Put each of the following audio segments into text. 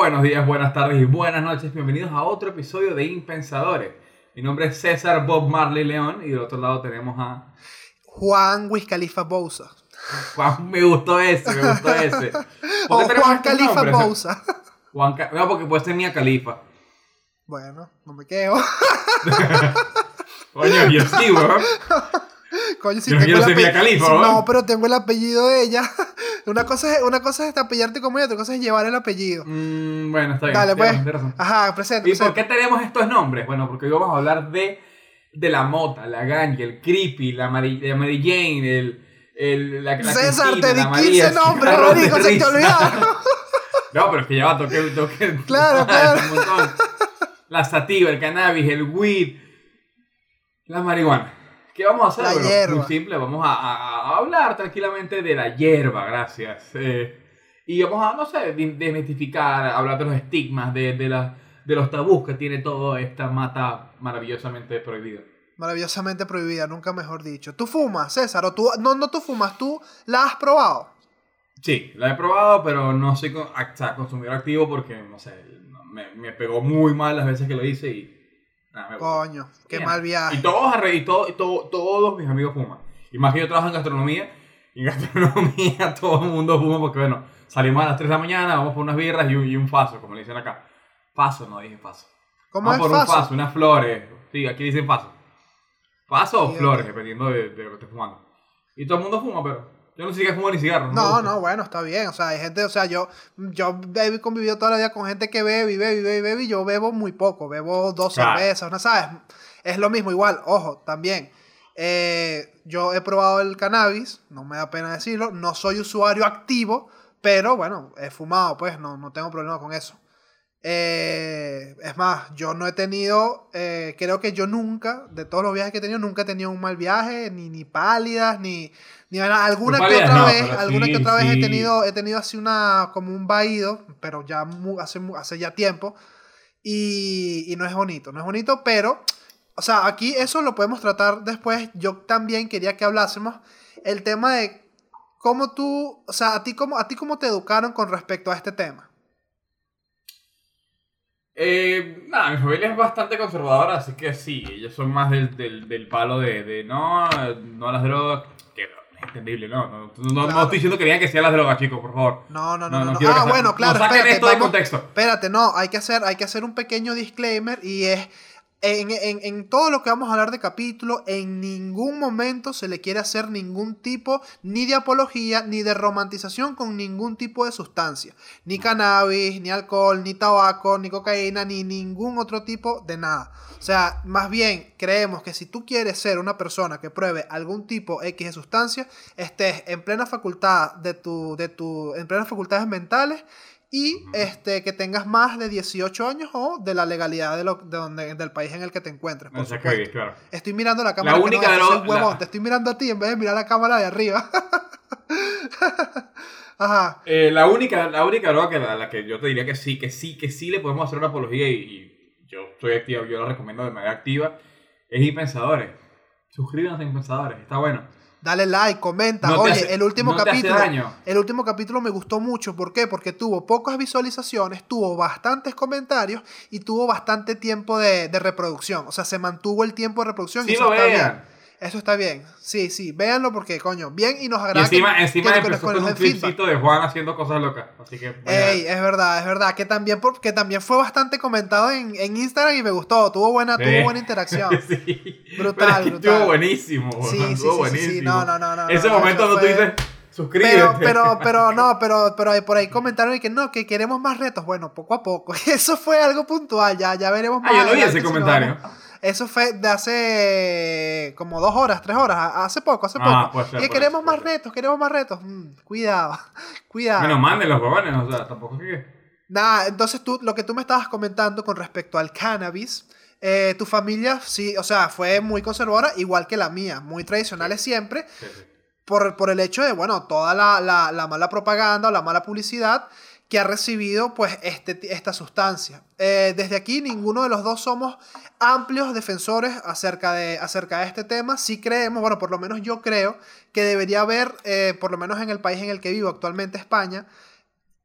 Buenos días, buenas tardes y buenas noches. Bienvenidos a otro episodio de Impensadores. Mi nombre es César Bob Marley León y del otro lado tenemos a Juan Wiz Khalifa Bouza. Juan. Me gustó ese, me gustó ese. ¿Por O qué tenemos Juan nombres? Bouza. Juan Ca- No, porque puede ser Mía Califa. Bueno, no me quedo. Coño, yo sí, weón. Coño, si Yo no pero tengo el apellido de ella. Una cosa es, una cosa es apellidarte como ella, otra cosa es llevar el apellido. Mm, bueno, está bien. Dale, pues. razón. Ajá, presente. ¿Y por qué tenemos estos nombres? Bueno, porque hoy vamos a hablar de, de la mota, la ganja, el creepy, la Mary, la Mary Jane, el, el, la, la César, Cristina, te di la 15 María, nombres, marico, se te olvidaron. No, pero es que ya va, toque, toque. Claro, claro. Un montón. La sativa, el cannabis, el weed, la marihuana. ¿Qué vamos a hacer? La Bueno, hierba. Muy simple, vamos a, a- a hablar tranquilamente de la hierba, gracias. Eh, y vamos a, no sé, de- desmitificar, hablar de los estigmas, de, de, la- de los tabús que tiene toda esta mata maravillosamente prohibida. Maravillosamente prohibida, nunca mejor dicho. ¿Tú fumas, César? ¿O tú, no, no tú fumas, tú la has probado? Sí, la he probado, pero no soy consumidor activo porque, no sé, me, me pegó muy mal las veces que lo hice y... Coño, qué Bien. mal viaje. Y todos, y todo, y todo- todos mis amigos fuman. Y más que yo trabajo en gastronomía. Y en gastronomía todo el mundo fuma porque, bueno, salimos a las 3 de la mañana, vamos por unas birras y un, y un faso, como le dicen acá. Faso, no dije faso. ¿Cómo vamos es por un fácil? faso, unas flores. Sí, aquí dicen faso. Faso o Sí, flores, dependiendo de, de lo que estés fumando. Y todo el mundo fuma, pero yo no sé fumo ni cigarro. No, gusta. no, bueno, está bien. O sea, hay gente, o sea, yo, yo he convivido toda la vida con gente que bebe y bebe y bebe y bebe y yo bebo muy poco. Bebo dos Claro. cervezas, ¿no sabes? Es lo mismo, igual, ojo, también. eh, yo he probado el cannabis, no me da pena decirlo. No soy usuario activo, pero bueno, he fumado, pues, no, no tengo problema con eso. Eh, es más, yo no he tenido, eh, creo que yo nunca, de todos los viajes que he tenido, nunca he tenido un mal viaje, ni, ni pálidas, ni. Alguna que otra no, vez, alguna sí, que otra vez he tenido, he tenido así una, como un vaído, pero ya mu- hace, hace ya tiempo, y, y no es bonito, no es bonito, pero, o sea, aquí eso lo podemos tratar después. Yo también quería que hablásemos el tema de cómo tú, o sea, a ti cómo, a ti cómo te educaron con respecto a este tema. Eh, nada, mi familia es bastante conservadora, así que sí, ellos son más del, del, del palo de, de no, no a las drogas. Que entendible, no. No, no, no Claro. estoy diciendo que digan que sí a las drogas, chicos, por favor. No, no, No, no, no no. Ah, bueno, claro, no saquen espérate, esto de vamos- contexto. Espérate, no, hay que hacer, hay que hacer un pequeño disclaimer y es en, en- en todo lo que vamos a hablar de capítulo, en ningún momento se le quiere hacer ningún tipo ni de apología ni de romantización con ningún tipo de sustancia. Ni cannabis, ni alcohol, ni tabaco, ni cocaína, ni ningún otro tipo de nada. O sea, más bien creemos que si tú quieres ser una persona que pruebe algún tipo X de sustancia, estés en plena facultad de tu, de tu, en plenas facultades mentales y este, que tengas más de 18 años o de la legalidad de lo, de donde, del país en el que te encuentres. Por supuesto. claro. Estoy mirando la cámara. que única no, de que soy lo- huevón. la- Te estoy mirando a ti en vez de mirar la cámara de arriba. Ajá. Eh, la única, la única droga que la, la que yo te diría que sí, que sí, que sí le podemos hacer una apología y, y yo estoy activo, yo la recomiendo de manera activa, es Impensadores. Suscríbanse a Impensadores, está bueno. Dale like, comenta. No Oye, hace- el último no capítulo. El último capítulo me gustó mucho. ¿Por qué? Porque tuvo pocas visualizaciones, tuvo bastantes comentarios y tuvo bastante tiempo de, de reproducción. O sea, se mantuvo el tiempo de reproducción. y Sí eso lo está bien. Eso está bien. Sí, sí, véanlo porque, coño, bien y nos Y agrada. encima, que- encima que- nos un clipcito de Juan haciendo cosas locas. Así que. Ey, es verdad, es verdad. Que también, por- que también fue bastante comentado en, en Instagram y me gustó. Tuvo buena, Sí. tuvo buena interacción. sí. Brutal, es brutal. Estuvo buenísimo. Sí, sí, estuvo sí, sí, buenísimo. sí. No, no, no, no, Ese no, momento tú fue- dices, suscríbete. Pero, pero, pero no, pero, pero por ahí comentaron y que no, que queremos más retos. Bueno, poco a poco. Eso fue algo puntual, ya, ya veremos más. Ah, yo no vi ese si comentario. Eso fue de hace como dos horas, tres horas, hace poco, hace Ah, poco. ser, y que queremos ser, más retos, queremos más retos. Mm, cuidado, cuidado. Bueno, manden los huevones, o sea, tampoco es que. Nada, entonces tú, lo que tú me estabas comentando con respecto al cannabis, eh, tu familia, sí, o sea, fue muy conservadora, igual que la mía, muy tradicionales siempre, Sí, sí. por, por el hecho de, bueno, toda la, la- la mala propaganda o la mala publicidad que ha recibido, pues, este, esta sustancia. Eh, desde aquí, ninguno de los dos somos amplios defensores acerca de, acerca de este tema. Sí creemos, bueno, por lo menos yo creo que debería haber, eh, por lo menos en el país en el que vivo actualmente, España,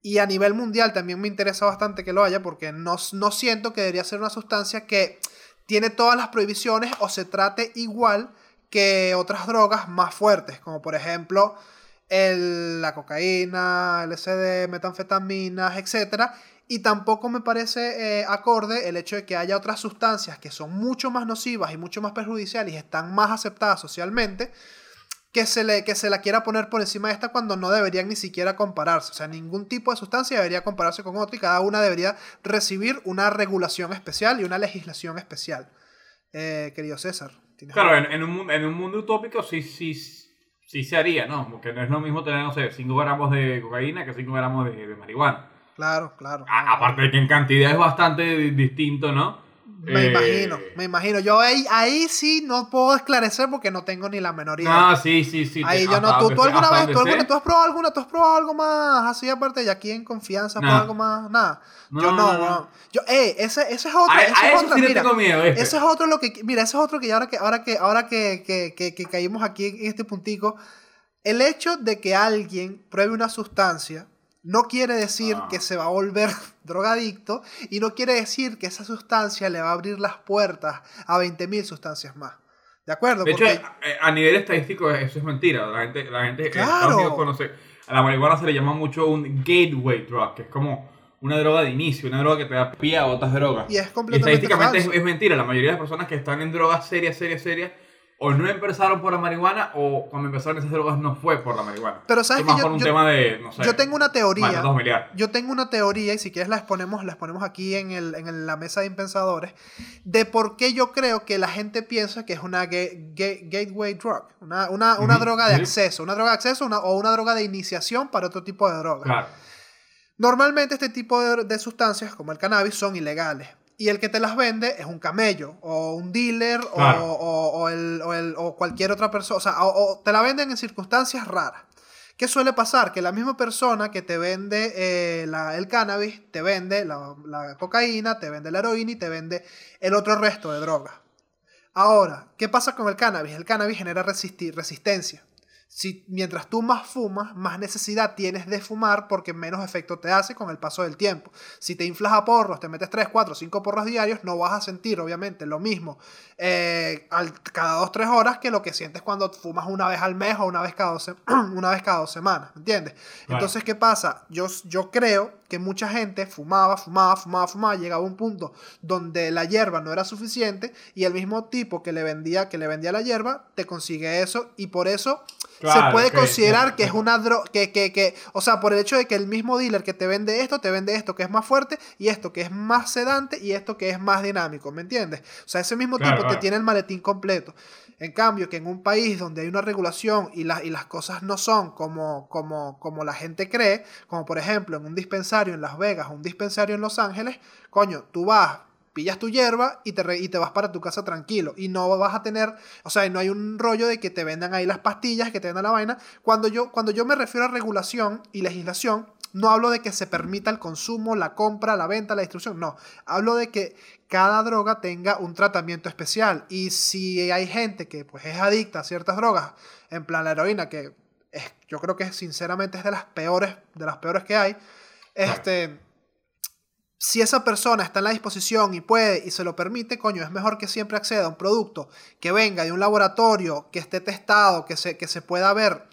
Y a nivel mundial también me interesa bastante que lo haya porque no, no siento que debería ser una sustancia que tiene todas las prohibiciones o se trate igual que otras drogas más fuertes, como por ejemplo el, la cocaína, LSD, metanfetaminas, etc. Y tampoco me parece eh, acorde el hecho de que haya otras sustancias que son mucho más nocivas y mucho más perjudiciales y están más aceptadas socialmente, que se, le, que se la quiera poner por encima de esta cuando no deberían ni siquiera compararse. O sea, ningún tipo de sustancia debería compararse con otra y cada una debería recibir una regulación especial y una legislación especial. Eh, querido César. Claro, en, un, en, un, mundo utópico sí, sí, sí se haría, ¿no? Porque no es lo mismo tener, no sé, 5 gramos de cocaína que 5 gramos de, marihuana. Claro, claro. aparte de que en cantidad es bastante distinto, ¿no? Me eh, imagino, me imagino. Yo ahí, ahí sí no puedo esclarecer porque no tengo ni la menor idea. No, sí, sí, sí. Ahí yo no. ¿Tú, tú alguna vez, tú, alguna, tú has probado alguna, tú has probado algo más así aparte de aquí en confianza, probado algo más, nada. yo no, no, Yo, eh, ese, ese es otro. A, ese es otro, mira, miedo, ese es otro lo que, mira, ese es otro que ahora que, ahora que, ahora que, que, que, que caímos aquí en este puntico, el hecho de que alguien pruebe una sustancia no quiere decir que ah. se va a volver drogadicto y no quiere decir que esa sustancia le va a abrir las puertas a 20.000 sustancias más. ¿De acuerdo? De hecho, eh, a nivel estadístico eso es mentira. La gente, la gente claro. conoce. A la marihuana se le llama mucho un gateway drug, que es como una droga de inicio, una droga que te da pie a otras drogas. Y es completamente estadísticamente es, es, mentira. La mayoría de las personas que están en drogas serias, serias, serias, o no empezaron por la marihuana o cuando empezaron esas drogas no fue por la marihuana. Pero sabes que yo, por un tema de, no sé, yo tengo una teoría. Yo tengo una teoría y si quieres la exponemos, la exponemos aquí en, el, en la mesa de impensadores de por qué yo creo que la gente piensa que es una gateway drug, una, una, una droga de acceso, una droga de acceso o una droga de iniciación para otro tipo de droga. Claro. Normalmente este tipo de, de sustancias como el cannabis son ilegales y el que te las vende es un camello, o un dealer, o, o, el, o, cualquier otra persona. O sea, o, te la venden en circunstancias raras. ¿Qué suele pasar? Que la misma persona que te vende eh, el cannabis, te vende la, cocaína, te vende la heroína y te vende el otro resto de drogas. Ahora, ¿qué pasa con el cannabis? El cannabis genera resistencia si mientras tú más fumas, más necesidad tienes de fumar porque menos efecto te hace con el paso del tiempo. Si te inflas a porros, te metes 3, 4, 5 porros diarios, no vas a sentir obviamente lo mismo eh, cada 2, 3 horas que lo que sientes cuando fumas una vez al mes o una vez cada dos, una vez cada dos semanas, ¿entiendes? Entonces, ¿qué pasa? Yo, yo creo que mucha gente fumaba, fumaba, fumaba, fumaba, llegaba a un punto donde la hierba no era suficiente y el mismo tipo que le vendía, que le vendía la hierba, te consigue eso y por eso se puede considerar que es una droga, que, que, que, o sea, por el hecho de que el mismo dealer que te vende esto, te vende esto que es más fuerte y esto que es más sedante y esto que es más dinámico, ¿me entiendes? O sea, ese mismo tipo te tiene el maletín completo. En cambio, que en un país donde hay una regulación y, y las cosas no son como, como, como la gente cree, como por ejemplo en un dispensario en Las Vegas o un dispensario en Los Ángeles, coño, tú vas, pillas tu hierba y te, y te vas para tu casa tranquilo. Y no vas a tener, o sea, no hay un rollo de que te vendan ahí las pastillas, que te vendan la vaina. Cuando yo, cuando yo me refiero a regulación y legislación, no hablo de que se permita el consumo, la compra, la venta, la distribución, no. Hablo de que cada droga tenga un tratamiento especial. Y si hay gente que pues es adicta a ciertas drogas, en plan la heroína, que es, yo creo que sinceramente es de las peores, de las peores que hay, este si esa persona está en la disposición y puede y se lo permite, coño, es mejor que siempre acceda a un producto que venga de un laboratorio, que esté testado, que se, que se pueda ver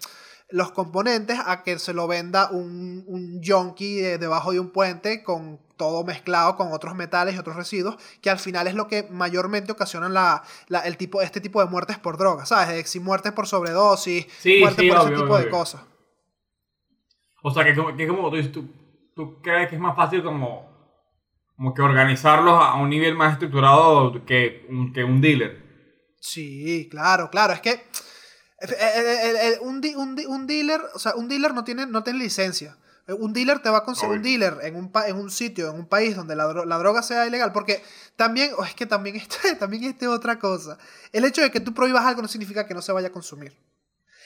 los componentes, a que se lo venda un, un junkie debajo de un puente con todo mezclado con otros metales y otros residuos, que al final es lo que mayormente ocasionan la, el tipo, este tipo de muertes por droga, ¿sabes? Si muertes por sobredosis, muertes por ese tipo de cosas. O sea, que, que como tú, tú, tú crees que es más fácil como como que organizarlos a un nivel más estructurado que, que un dealer. Sí, claro, claro. Es que eh, eh, un, un, dealer, o sea, un dealer no tiene, no tiene licencia. Un dealer te va a conseguir un dealer en un, en un sitio, en un país donde la, droga sea ilegal. Porque también, o es que también este, también este otra cosa. El hecho de que tú prohíbas algo no significa que no se vaya a consumir.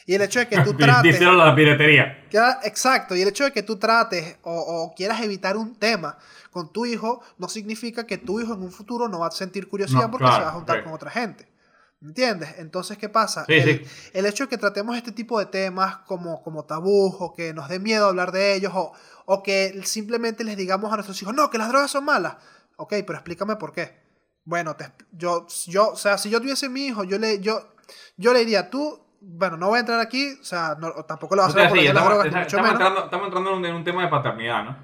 Y el hecho de que tú trates. la piratería. exacto. Y el hecho de que tú trates o, o, quieras evitar un tema con tu hijo no significa que tu hijo en un futuro no va a sentir curiosidad porque se va a juntar con otra gente. ¿Entiendes? Entonces, ¿qué pasa? Sí, el, sí. el hecho de que tratemos este tipo de temas como, como tabús o que nos dé miedo hablar de ellos o, o que simplemente les digamos a nuestros hijos, no, que las drogas son malas. Ok, pero explícame por qué. Bueno, te, yo, yo, o sea, si yo tuviese mi hijo, yo le, yo, yo le diría, tú, bueno, no voy a entrar aquí, o sea, no, tampoco le vas a hacer estamos, drogas, entrando, estamos entrando en un, en un tema de paternidad, ¿no?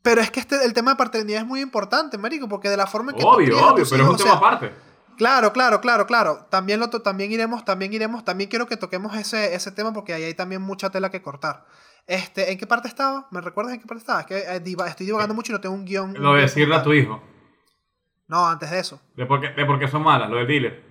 Pero es que este, el tema de paternidad es muy importante, marico, porque de la forma en que tú Obvio, a obvio, pero es un o tema sea, aparte. Claro, claro, claro, claro. También lo también iremos, también iremos, también quiero que toquemos ese, ese tema porque ahí hay también mucha tela que cortar. Este, ¿en qué parte estaba? ¿Me recuerdas en qué parte estaba? Es que eh, diva- estoy divagando mucho y no tengo un guion. Lo de decirle a tu hijo. No, antes de eso. De por qué, de por qué son malas, lo del dealer.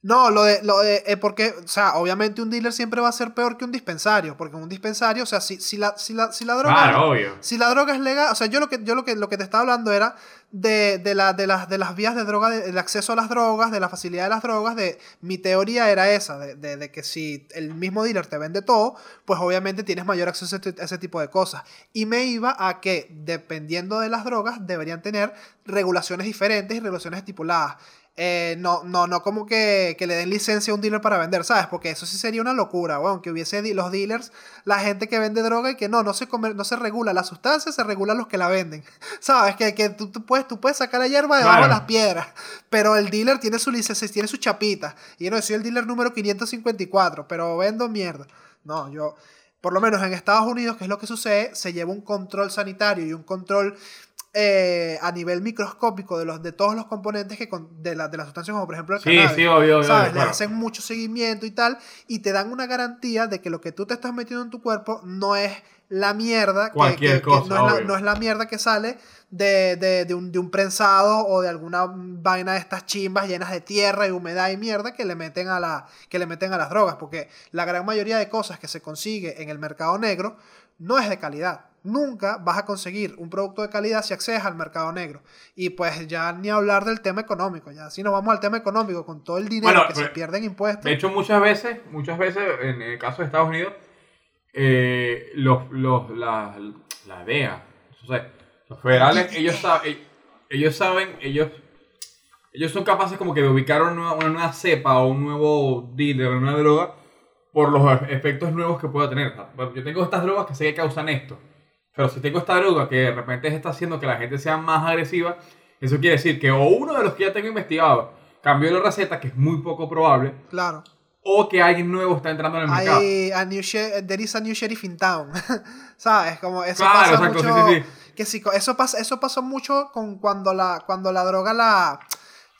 No, lo de, lo de eh, porque, o sea, obviamente un dealer siempre va a ser peor que un dispensario, porque un dispensario, o sea, si, si la, si la, si la droga, Claro, obvio. si la droga es legal, o sea, yo lo que, yo lo que, lo que te estaba hablando era de, de, la, de, las, de las vías de droga, de- del acceso a las drogas, de la facilidad de las drogas, de mi teoría era esa, de, de, de que si el mismo dealer te vende todo, pues obviamente tienes mayor acceso a ese, a ese tipo de cosas. Y me iba a que, dependiendo de las drogas, deberían tener regulaciones diferentes y regulaciones estipuladas. Eh, no, no, no como que, que le den licencia a un dealer para vender, ¿sabes? Porque eso sí sería una locura, weón, que hubiese los dealers, la gente que vende droga y que no, no se, comer, no se regula la sustancia, se regula los que la venden, ¿sabes? Que, que tú, tú puedes, tú puedes sacar la hierba debajo de las piedras, pero el dealer tiene su licencia, tiene su chapita, y yo no soy el dealer número 554, pero vendo mierda. No, yo, por lo menos en Estados Unidos, que es lo que sucede, se lleva un control sanitario y un control eh, a nivel microscópico de, los, de todos los componentes que con- de, la, de las sustancias, como por ejemplo el Sí, cannabis. sí, obvio. ¿Sabes? obvio, Le claro. hacen mucho seguimiento y tal, y te dan una garantía de que lo que tú te estás metiendo en tu cuerpo no es la mierda, que- Cualquier que, que cosa, no, es la, no es la mierda que sale de, de, de un, de un prensado o de alguna vaina de estas chimbas llenas de tierra y humedad y mierda que le meten a, la, que le meten a las drogas, porque la gran mayoría de cosas que se consigue en el mercado negro no es de calidad. Nunca vas a conseguir un producto de calidad si accedes al mercado negro. Y pues ya ni hablar del tema económico. Ya si nos vamos al tema económico, con todo el dinero Bueno, que se pierde en impuestos. De hecho, muchas veces, muchas veces, en el caso de Estados Unidos, eh, los, los, la, la DEA, o sea, los federales, ellos, sa- eh, ellos saben, ellos, ellos son capaces como que de ubicar una nueva, una nueva cepa o un nuevo dealer, una nueva droga, por los e- efectos nuevos que pueda tener. O sea, bueno, yo tengo estas drogas que sé que causan esto, pero si tengo esta droga que de repente está haciendo que la gente sea más agresiva, eso quiere decir que o uno de los que ya tengo investigado cambió la receta, que es muy poco probable, Claro. o que alguien nuevo está entrando en el mercado. Hay a new there is a new sheriff in town. ¿Sabes? Como eso Claro, pasa exacto, mucho. sí, sí, sí. Que sí, eso pasa, eso pasó mucho con cuando la, cuando la droga la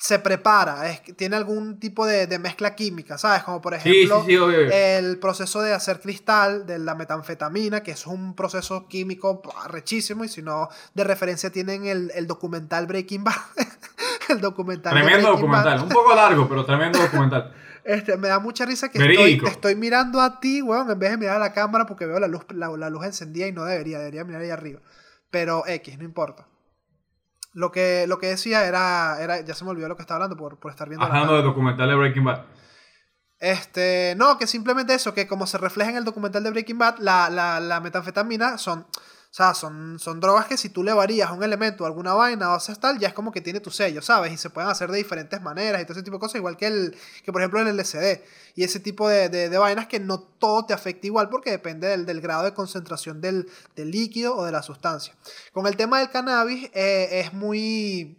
se prepara, es, tiene algún tipo de, de mezcla química, ¿sabes? Como por Sí, sí, ejemplo sí, el proceso de hacer cristal de la metanfetamina, que es un proceso químico rechísimo, y si no, de referencia tienen el, el documental Breaking Bad. el documental Tremendo Breaking Bad. documental. Un poco largo, pero tremendo documental. Este, me da mucha risa que estoy, Verídico. te estoy mirando a ti, weón, en vez de mirar a la cámara porque veo la luz, la, la luz encendida y no debería, debería mirar ahí arriba. Pero X, no importa. Lo que, lo que decía era, era, ya se me olvidó lo que estaba hablando por, por estar viendo la Hablando de documental de Breaking Bad. Este, no, que simplemente eso, que como se refleja en el documental de Breaking Bad, la, la, la metanfetamina son, o sea, son, son drogas que si tú le varías un elemento, alguna vaina o haces tal, ya es como que tiene tu sello, ¿sabes? Y se pueden hacer de diferentes maneras y todo ese tipo de cosas, igual que el, que por ejemplo el LSD y ese tipo de, de, vainas que no todo te afecta igual porque depende del, del grado de concentración del, del líquido o de la sustancia. Con el tema del cannabis eh, es muy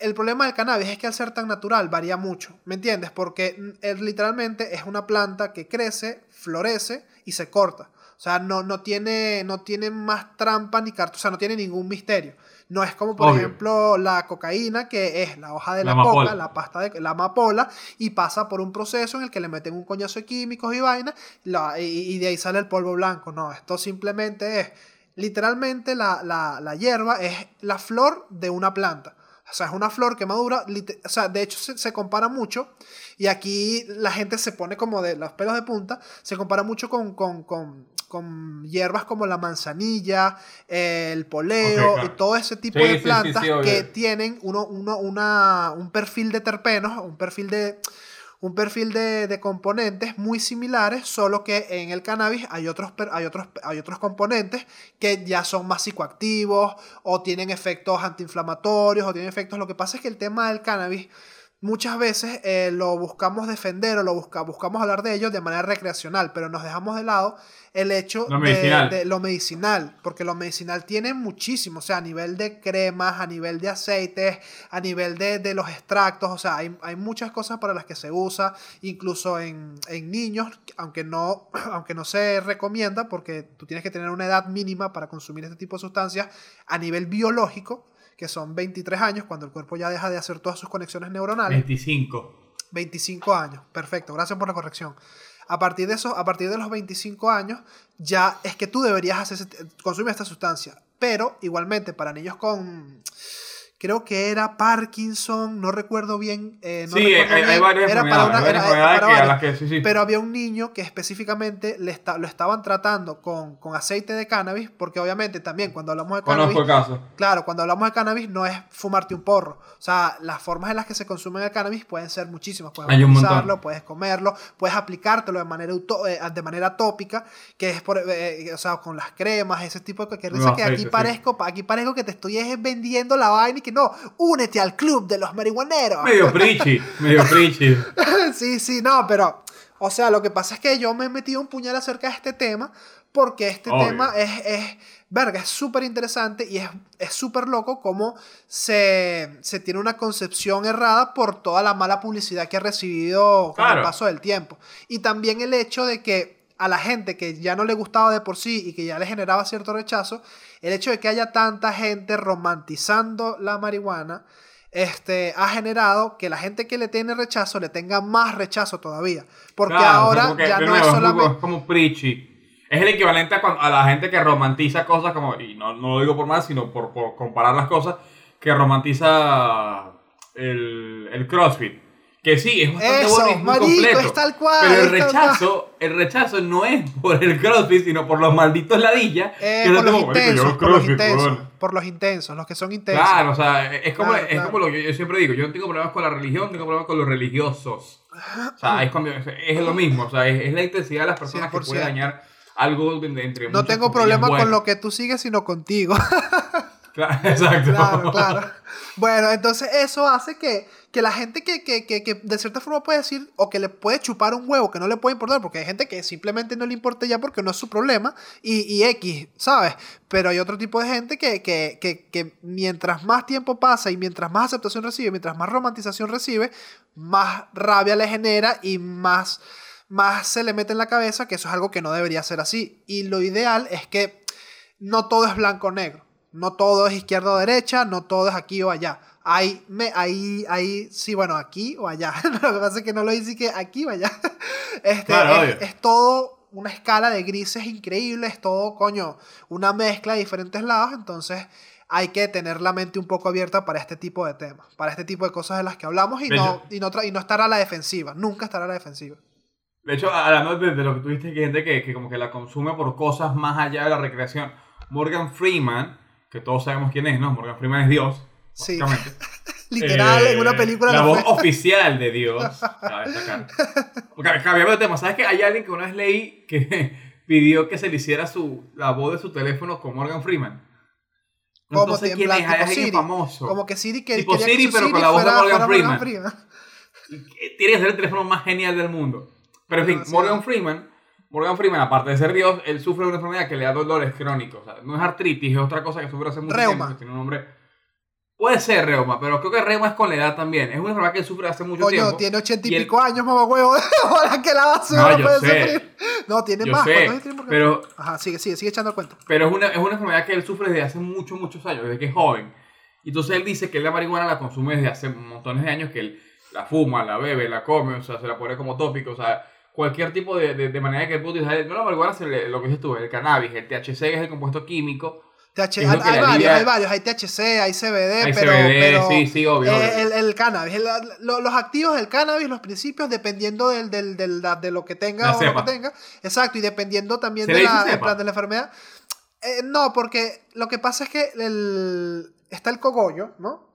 el problema del cannabis es que al ser tan natural varía mucho, ¿me entiendes? Porque mm, es, literalmente es una planta que crece, florece y se corta. O sea, no, no, tiene, no tiene más trampa ni carta, o sea, no tiene ningún misterio. No es como, por Obvio. ejemplo, la cocaína, que es la hoja de la, La coca, la pasta de la amapola, y pasa por un proceso en el que le meten un coñazo de químicos y vaina, la- y, y de ahí sale el polvo blanco. No, esto simplemente es, literalmente la, la, la hierba es la flor de una planta. O sea, es una flor que madura, o sea, de hecho se, se compara mucho, y aquí la gente se pone como de los pelos de punta, se compara mucho con, con, con, con hierbas como la manzanilla, el poleo, claro. y todo ese tipo Sí, de sí, sí, plantas sí, que tienen uno, uno, una, un perfil de terpenos, un perfil de, un perfil de, de componentes muy similares, solo que en el cannabis hay otros, per- hay, otros, hay otros componentes que ya son más psicoactivos o tienen efectos antiinflamatorios o tienen efectos... Lo que pasa es que el tema del cannabis muchas veces eh, lo buscamos defender o lo busca, buscamos hablar de ello de manera recreacional, pero nos dejamos de lado el hecho Lo de- medicinal. De, lo medicinal, porque lo medicinal tiene muchísimo, o sea, a nivel de cremas, a nivel de aceites, a nivel de, de los extractos, o sea, hay, hay muchas cosas para las que se usa, incluso en, en niños, aunque no, aunque no se recomienda, porque tú tienes que tener una edad mínima para consumir este tipo de sustancias a nivel biológico, que son 23 años, cuando el cuerpo ya deja de hacer todas sus conexiones neuronales. 25. 25 años, perfecto, gracias por la corrección. A partir de eso, a partir de los 25 años, ya es que tú deberías hacer, ese- consumir esta sustancia. Pero igualmente para niños con, creo que era Parkinson, no recuerdo bien. eh, no sí, hay, recuerdo hay bien, varias era para una- hay era- era enfermedades para que a varias. las que sí, sí. Pero había un niño que específicamente le esta- lo estaban tratando con, con aceite de cannabis, porque obviamente también cuando hablamos de cannabis, Conozco el caso. Claro, cuando hablamos de cannabis no es fumarte un porro. O sea, las formas en las que se consume el cannabis pueden ser muchísimas. Puedes Hay utilizarlo, puedes comerlo, puedes aplicártelo de manera, eh, de manera tópica, que es por, eh, o sea, con las cremas, ese tipo de cualquier Los cosa que aquí sí. parezco, aquí parezco que te estoy es vendiendo la vaina y que no, únete al club de los marihuaneros. Medio preachy, medio preachy. sí, sí, no, pero, o sea, lo que pasa es que yo me he metido un puñal acerca de este tema porque este Obvio. tema es, es, verga, es súper interesante y es es súper loco cómo se, se tiene una concepción errada por toda la mala publicidad que ha recibido con el paso del tiempo. Y también el hecho de que a la gente que ya no le gustaba de por sí y que ya le generaba cierto rechazo, el hecho de que haya tanta gente romantizando la marihuana, este, ha generado que la gente que le tiene rechazo le tenga más rechazo todavía. Porque Claro, ahora ya no nuevo, es solamente... es como preachy. Es el equivalente a, cuando- a la gente que romantiza cosas como, y no, no lo digo por mal, sino por, por comparar las cosas, que romantiza el, el CrossFit. Que sí, es bastante Eso, bueno y muy marico, completo. es tal cual, pero el rechazo, el rechazo no es por el CrossFit, sino por los malditos ladillas. Eh, que por los tengo, "Marico, yo intensos, los CrossFit, intensos, weón". por los intensos, los que son intensos. Claro, o sea, es como, Claro, es claro. como lo que yo siempre digo. Yo no tengo problemas con la religión, tengo problemas con los religiosos. O sea, es, como- es lo mismo. O sea, es, es la intensidad de las personas que 100%. puede dañar algo entre no tengo problema con lo que tú sigues, sino contigo. Claro, exacto. Claro, claro. Bueno, entonces eso hace que, que la gente que, que, que, que de cierta forma puede decir, o que le puede chupar un huevo, que no le puede importar, porque hay gente que simplemente no le importa ya porque no es su problema, y, y X, ¿sabes? Pero hay otro tipo de gente que, que, mientras más tiempo pasa y mientras más aceptación recibe, mientras más romantización recibe, más rabia le genera y más, más se le mete en la cabeza que eso es algo que no debería ser así. Y lo ideal es que no todo es blanco o negro. No todo es izquierda o derecha, no todo es aquí o allá. Hay, me, ahí, ahí, sí, bueno, aquí o allá. lo que pasa es que no lo dice que aquí o allá. Este, Claro, es, es todo una escala de grises increíble, es todo, coño, una mezcla de diferentes lados. Entonces hay que tener la mente un poco abierta para este tipo de temas, para este tipo de cosas de las que hablamos y, De no, hecho- y, no, y no estar a la defensiva, nunca estar a la defensiva. De hecho, hablando de, de lo que tú dijiste, que hay gente que, que como que la consume por cosas más allá de la recreación. Morgan Freeman, que todos sabemos quién es, ¿no? Morgan Freeman es Dios, Sí. Literal, Eh, en una película La lo voz fue. oficial de Dios. Cabe destacar. Ca- Cambiando de tema, ¿sabes que hay alguien que una vez leí que pidió que se le hiciera su, la voz de su teléfono con Morgan Freeman? No Como sé quién es, Siri. famoso. Como que Siri que Tipo que Siri, pero con la voz de Morgan Freeman. Tiene que ser el teléfono más genial del mundo. Pero en fin. Morgan Freeman, Morgan Freeman, aparte de ser Dios, él sufre de una enfermedad que le da dolores crónicos. O sea, no es artritis, es otra cosa que sufre hace mucho Reuma. tiempo. Tiene un nombre. Puede ser reuma, pero creo que reuma es con la edad también. Es una enfermedad que él sufre hace mucho Coño, tiempo. tiene ochenta y, Y pico años, mamá huevo. Ahora que la basura No, no, puede sé. sufrir. No, tiene Yo más. sé, ¿Cuántos años tiene Morgan pero-? Ajá, sigue, sigue, sigue echando el cuento. Pero es una, es una enfermedad que él sufre desde hace muchos, muchos años, desde que es joven. Entonces él dice que la marihuana la consume desde hace montones de años, que él la fuma, la bebe, la come, o sea, se la pone como tópico, o sea, cualquier tipo de, de, de manera que él pueda utilizar. No la marihuana, se le- lo que dices tú, el cannabis, el THC es el compuesto químico. THC, lo hay, varios, hay varios. Hay THC, hay CBD, Hay pero, CBD, pero sí, sí, obvio, eh. El, el cannabis, el- lo- los activos del cannabis, los principios, dependiendo del, del, del- la- de lo que tenga La o lo cepa. que tenga. Exacto, y dependiendo también ¿Se de la, en cepa? plan de la enfermedad. Eh, no, porque lo que pasa es que el, está el cogollo, ¿no?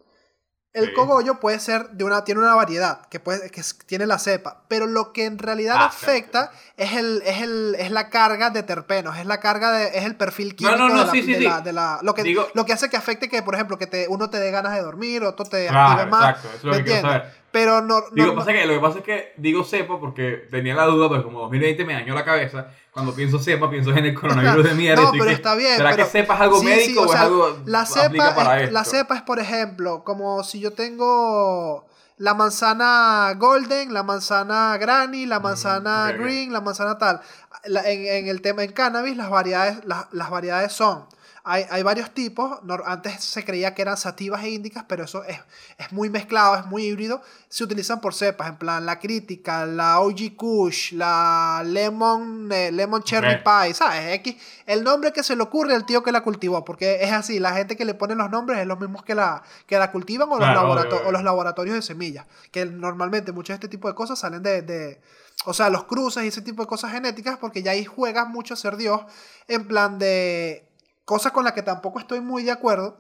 El Sí. cogollo puede ser de una, tiene una variedad, que, puede, que tiene la cepa, pero lo que en realidad Ah, afecta es, el, es, el, es la carga de terpenos, es la carga de, es el perfil No, químico no, no, de, la, sí, de sí. la- de la- lo que, Digo- lo que hace que afecte que, por ejemplo, que te, uno te dé ganas de dormir, otro te Claro, active más. exacto, eso es lo ¿me que quiero saber. Pero no. Digo, no- pasa que, lo que pasa es que digo cepa porque tenía la duda, porque como 2020 me dañó la cabeza. Cuando pienso cepa, pienso en el coronavirus de mierda. No, pero que, está bien, ¿Será pero- que cepa es algo Sí, médico sí, o, o es sea, algo La cepa, para es, esto? la cepa es, por ejemplo, como si yo tengo la manzana golden, la manzana granny, la manzana ok, ok. green, la manzana tal. La- en, en el tema en cannabis, las variedades, las, las variedades son. Hay, hay varios tipos. Antes se creía que eran sativas e índicas, pero eso es, es muy mezclado, es muy híbrido. Se utilizan por cepas, en plan la crítica, la OG Kush, la Lemon, eh, lemon Cherry. Pie, ¿sabes? X, el nombre que se le ocurre al tío que la cultivó, porque es así, la gente que le pone los nombres es los mismos que la, que la cultivan o, Claro, los obvio, laborato- obvio. o los laboratorios de semillas, que normalmente muchos de este tipo de cosas salen de, de- o sea, los cruces y ese tipo de cosas genéticas, porque ya ahí juegas mucho a ser Dios, en plan de cosas con las que tampoco estoy muy de acuerdo.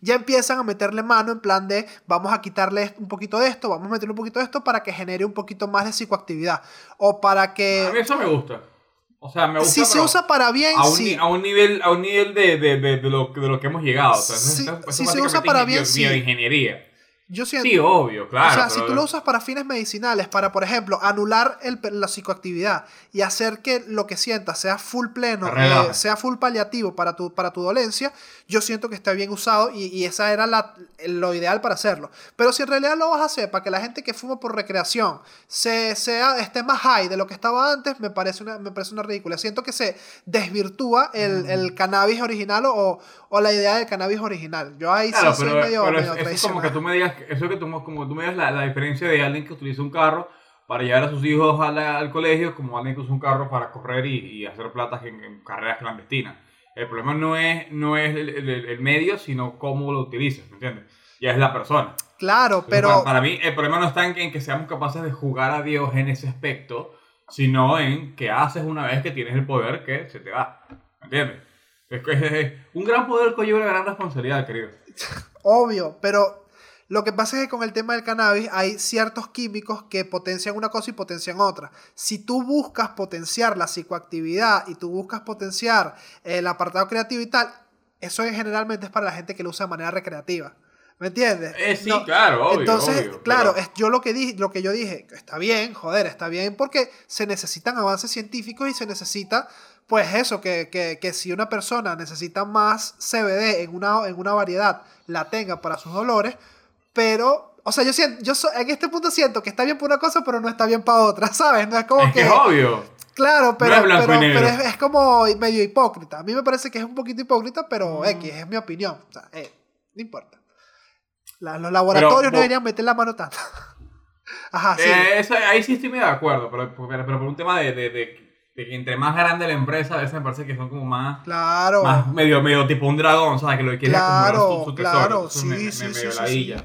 Ya empiezan a meterle mano en plan de vamos a quitarle un poquito de esto, vamos a meterle un poquito de esto para que genere un poquito más de psicoactividad. O para que... A mí eso me gusta. O sea, me gusta. Si se usa para bien, a un, sí. a un nivel, a un nivel de, de, de, de lo, de lo que hemos llegado. O sea, eso si es se usa para bien, sí. Bioingeniería. Yo siento, Sí, obvio, claro. o sea, si tú lo usas para fines medicinales, para, por ejemplo, anular el, la psicoactividad y hacer que lo que sientas sea full pleno, eh, sea full paliativo para tu, para tu dolencia, yo siento que está bien usado y, y esa era la, lo ideal para hacerlo. Pero si en realidad lo vas a hacer para que la gente que fuma por recreación se, sea, esté más high de lo que estaba antes, me parece una, me parece una ridícula. Siento que se desvirtúa el, Mm. el cannabis original o, o la idea del cannabis original. Yo ahí Claro, sí pero, soy medio, pero es- medio eso es como tradicional. que tú me digas, eso que tú, como tú me digas la, la diferencia de alguien que utiliza un carro para llevar a sus hijos a la- al colegio, como alguien que usa un carro para correr y, y hacer platas en, en carreras clandestinas. El problema no es, no es el, el- el medio, sino cómo lo utilizas, ¿me entiendes? Ya es la persona. Claro, Entonces, pero... para, para mí, el problema no está en que, en que seamos capaces de jugar a Dios en ese aspecto, sino en que haces una vez que tienes el poder que se te va. ¿Me entiendes? Es, que un gran poder conlleva una gran responsabilidad, querido. Obvio, pero lo que pasa es que con el tema del cannabis hay ciertos químicos que potencian una cosa y potencian otra. Si tú buscas potenciar la psicoactividad y tú buscas potenciar el apartado creativo y tal, eso es- generalmente es para la gente que lo usa de manera recreativa. ¿Me entiendes? Eh, sí, No, claro, obvio. Entonces, obvio, claro, pero- es yo lo que dije, lo que yo dije, está bien, joder, está bien porque se necesitan avances científicos y se necesita, pues eso, que, que, que si una persona necesita más CBD en una, en una variedad, la tenga para sus dolores, pero, o sea, yo siento, yo so- en este punto siento que está bien para una cosa, pero no está bien para otra, ¿sabes? No es como es que es obvio. Claro, pero, es pero, es, es como medio hipócrita. A mí me parece que es un poquito hipócrita, pero Mm. X, es mi opinión. O sea, eh, no importa. La- los laboratorios Pero, no vos- deberían meter la mano tanto. Ajá, sí. Eh, eso- ahí sí estoy medio de acuerdo, pero, pero, por un tema de, de, de- de que entre más grande la empresa, a veces me parece que son como más, claro. más medio, medio tipo un dragón, ¿sabes? Que lo que quiere Claro, su, su tesoro. claro, sí, me- sí, me- sí, medio sí, ladilla. sí.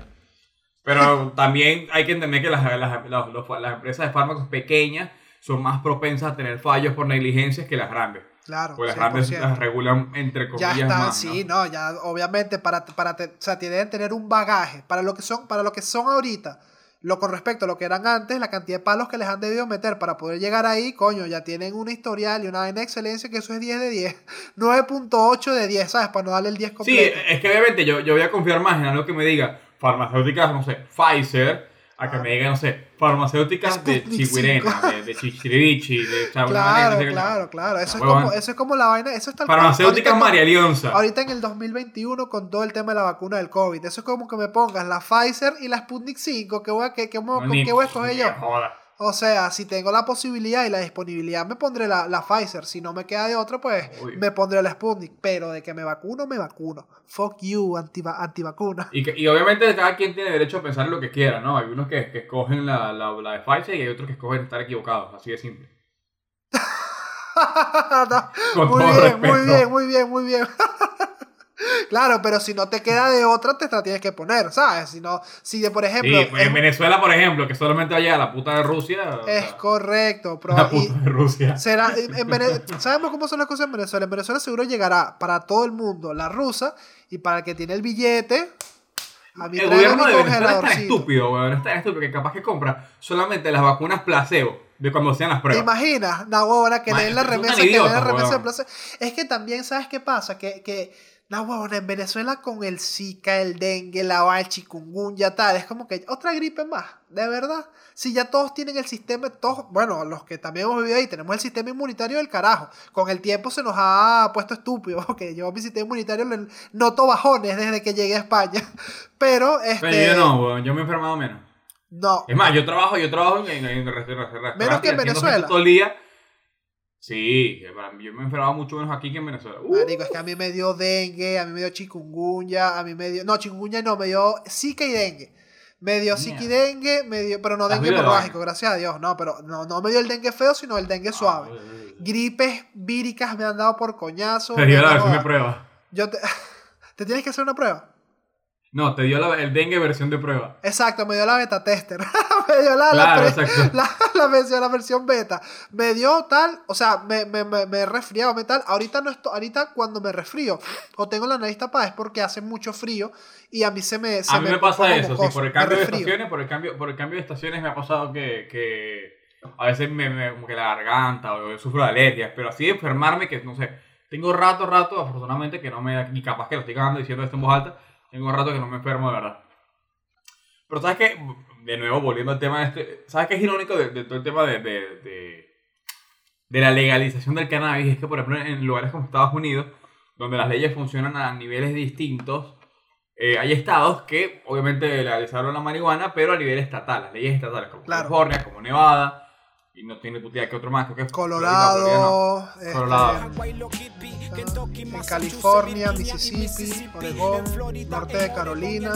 Pero también hay que entender que las, las, las- empresas de fármacos pequeñas son más propensas a tener fallos por negligencias que las grandes. Claro. Porque las grandes 100%. las regulan entre Ya comillas están, más, sí, ¿no? no, ya obviamente para, para te- o sea, tienen que tener un bagaje para lo que son, para lo que son ahorita. Lo con respecto a lo que eran antes, la cantidad de palos que les han debido meter para poder llegar ahí, coño, ya tienen una historial y una de excelencia que eso es 10 de 10. 9.8 de 10, ¿sabes? Para no darle el 10 Sí, completo. es que obviamente yo, yo voy a confiar más en algo que me diga farmacéuticas, no sé, Pfizer, a que me diga, no sé, farmacéuticas de Chihuirena, 5. de, de Chichirivichi, de vaina Claro, que no qué- claro, claro. Eso es, Huevón. como, eso es como la vaina, eso es cual. Farmacéuticas María Leonza. con- Ahorita en el 2021 con todo el tema de la vacuna del COVID. Eso es como que me pongas la Pfizer y la Sputnik 5. ¿qué voy a, qué, qué, No, ¿Con ni- qué voy a escoger yo? joda. O sea, si tengo la posibilidad y la disponibilidad, me pondré la, la Pfizer. Si no me queda de otra, pues me pondré la Sputnik. Pero de que me vacuno, me vacuno. Fuck you, antiva- antivacuna. Y, que- y obviamente cada quien tiene derecho a pensar lo que quiera, ¿no? Hay unos que, que escogen la, la, la de Pfizer y hay otros que escogen estar equivocados, así de simple. No, muy bien, muy bien, muy bien, muy bien. Claro, pero si no te queda de otra, te la tienes que poner, ¿sabes? Si no, si de, por ejemplo, Sí, pues es, en Venezuela, por ejemplo, que solamente vaya a la puta de Rusia. es sea, correcto, pero la puta de Rusia. será, en- en Vene- sabemos cómo son las cosas en Venezuela. En Venezuela seguro llegará para todo el mundo la rusa y para el que tiene el billete. A mí El gobierno de Venezuela es congeladorcito. estúpido, weón. Es tan estúpido que capaz que compra solamente las vacunas placebo de cuando sean las ¿Te pruebas. imaginas? Una huevona que Man, le den la remesa, que le den la remesa de placer. Es que también, ¿sabes qué pasa? Que, que No, huevón, en Venezuela con el Zika, el dengue, la el chikungunya, tal, es como que otra gripe más, de verdad. Si ya todos tienen el sistema, todos, bueno, los que también hemos vivido ahí, tenemos el sistema inmunitario del carajo. Con el tiempo se nos ha puesto estúpido, porque yo mi sistema inmunitario le noto bajones desde que llegué a España. Pero, este... Pero yo no, huevón, yo me he enfermado menos. No. Es más, yo trabajo, yo trabajo en, en, en restaurantes. Menos que en Venezuela. Todo el día. Sí, yo me he enfermado mucho menos aquí que en Venezuela. Uh, Marico, es que a mí me dio dengue, a mí me dio chikungunya, a mí me dio. No, chikungunya no, me dio zika y dengue. Me dio zika y dengue, me dio, pero no dengue hemorrágico, gracias a Dios. No, pero no, no me dio el dengue feo, sino el dengue suave. ah, uy. Gripes víricas me han dado por coñazo. Dio la de jodas. prueba. Yo te, ¿Te tienes que hacer una prueba? No, te dio la- el dengue versión de prueba. Exacto, me dio la beta tester. me dio la, la, Claro, exacto. la, la versión, la versión beta. Me dio tal, o sea, me, me, me, me he resfriado, me tal. Ahorita, no esto, ahorita cuando me resfrío o tengo la nariz tapada es porque hace mucho frío y a mí se me se A mí me pasa eso, sí, por el cambio de estaciones, por el cambio, por el cambio de estaciones me ha pasado que, que a veces me, como que la garganta o yo sufro de alergias, pero así de enfermarme que no sé, tengo rato, rato, afortunadamente que no me da, y capaz que lo estoy cagando diciendo esto en voz alta, tengo rato que no me enfermo de verdad. Pero sabes que, de nuevo, volviendo al tema de este, ¿sabes qué es irónico de, de todo el tema de, de, de, de la legalización del cannabis? Es que, por ejemplo, en lugares como Estados Unidos, donde las leyes funcionan a niveles distintos, eh, hay estados que obviamente legalizaron la marihuana, pero a nivel estatal, las leyes estatales, como Claro. California, como Nevada, y no tiene puta que otro más, creo que Colorado, este, Colorado. en California, Mississippi, Oregón, norte de Carolina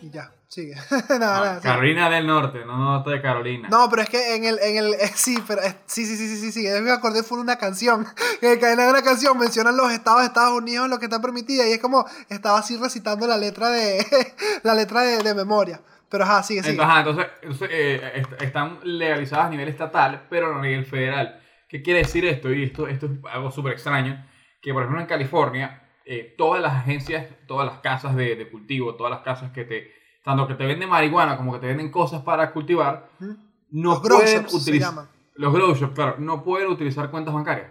y ya, sigue. nada, nada, sigue. Carolina del Norte, no norte de Carolina. No, pero es que en el, en el, eh, sí, pero eh, sí, sí, sí, sí, sí, sí, me acordé fue una canción, que en una canción mencionan los estados de Estados Unidos lo que está permitido y es como, estaba así recitando la letra de, la letra de, de memoria, pero ajá, sigue, sigue. Entonces, ajá, entonces, entonces, eh, est- están legalizadas a nivel estatal, pero no a nivel federal. ¿Qué quiere decir esto? Y esto, esto es algo súper extraño, que por ejemplo en California, eh, todas las agencias, todas las casas de, de cultivo, todas las casas que te, tanto que te venden marihuana como que te venden cosas para cultivar, Ujú. no Los pueden utilizar, los grow shops, claro, no pueden utilizar cuentas bancarias.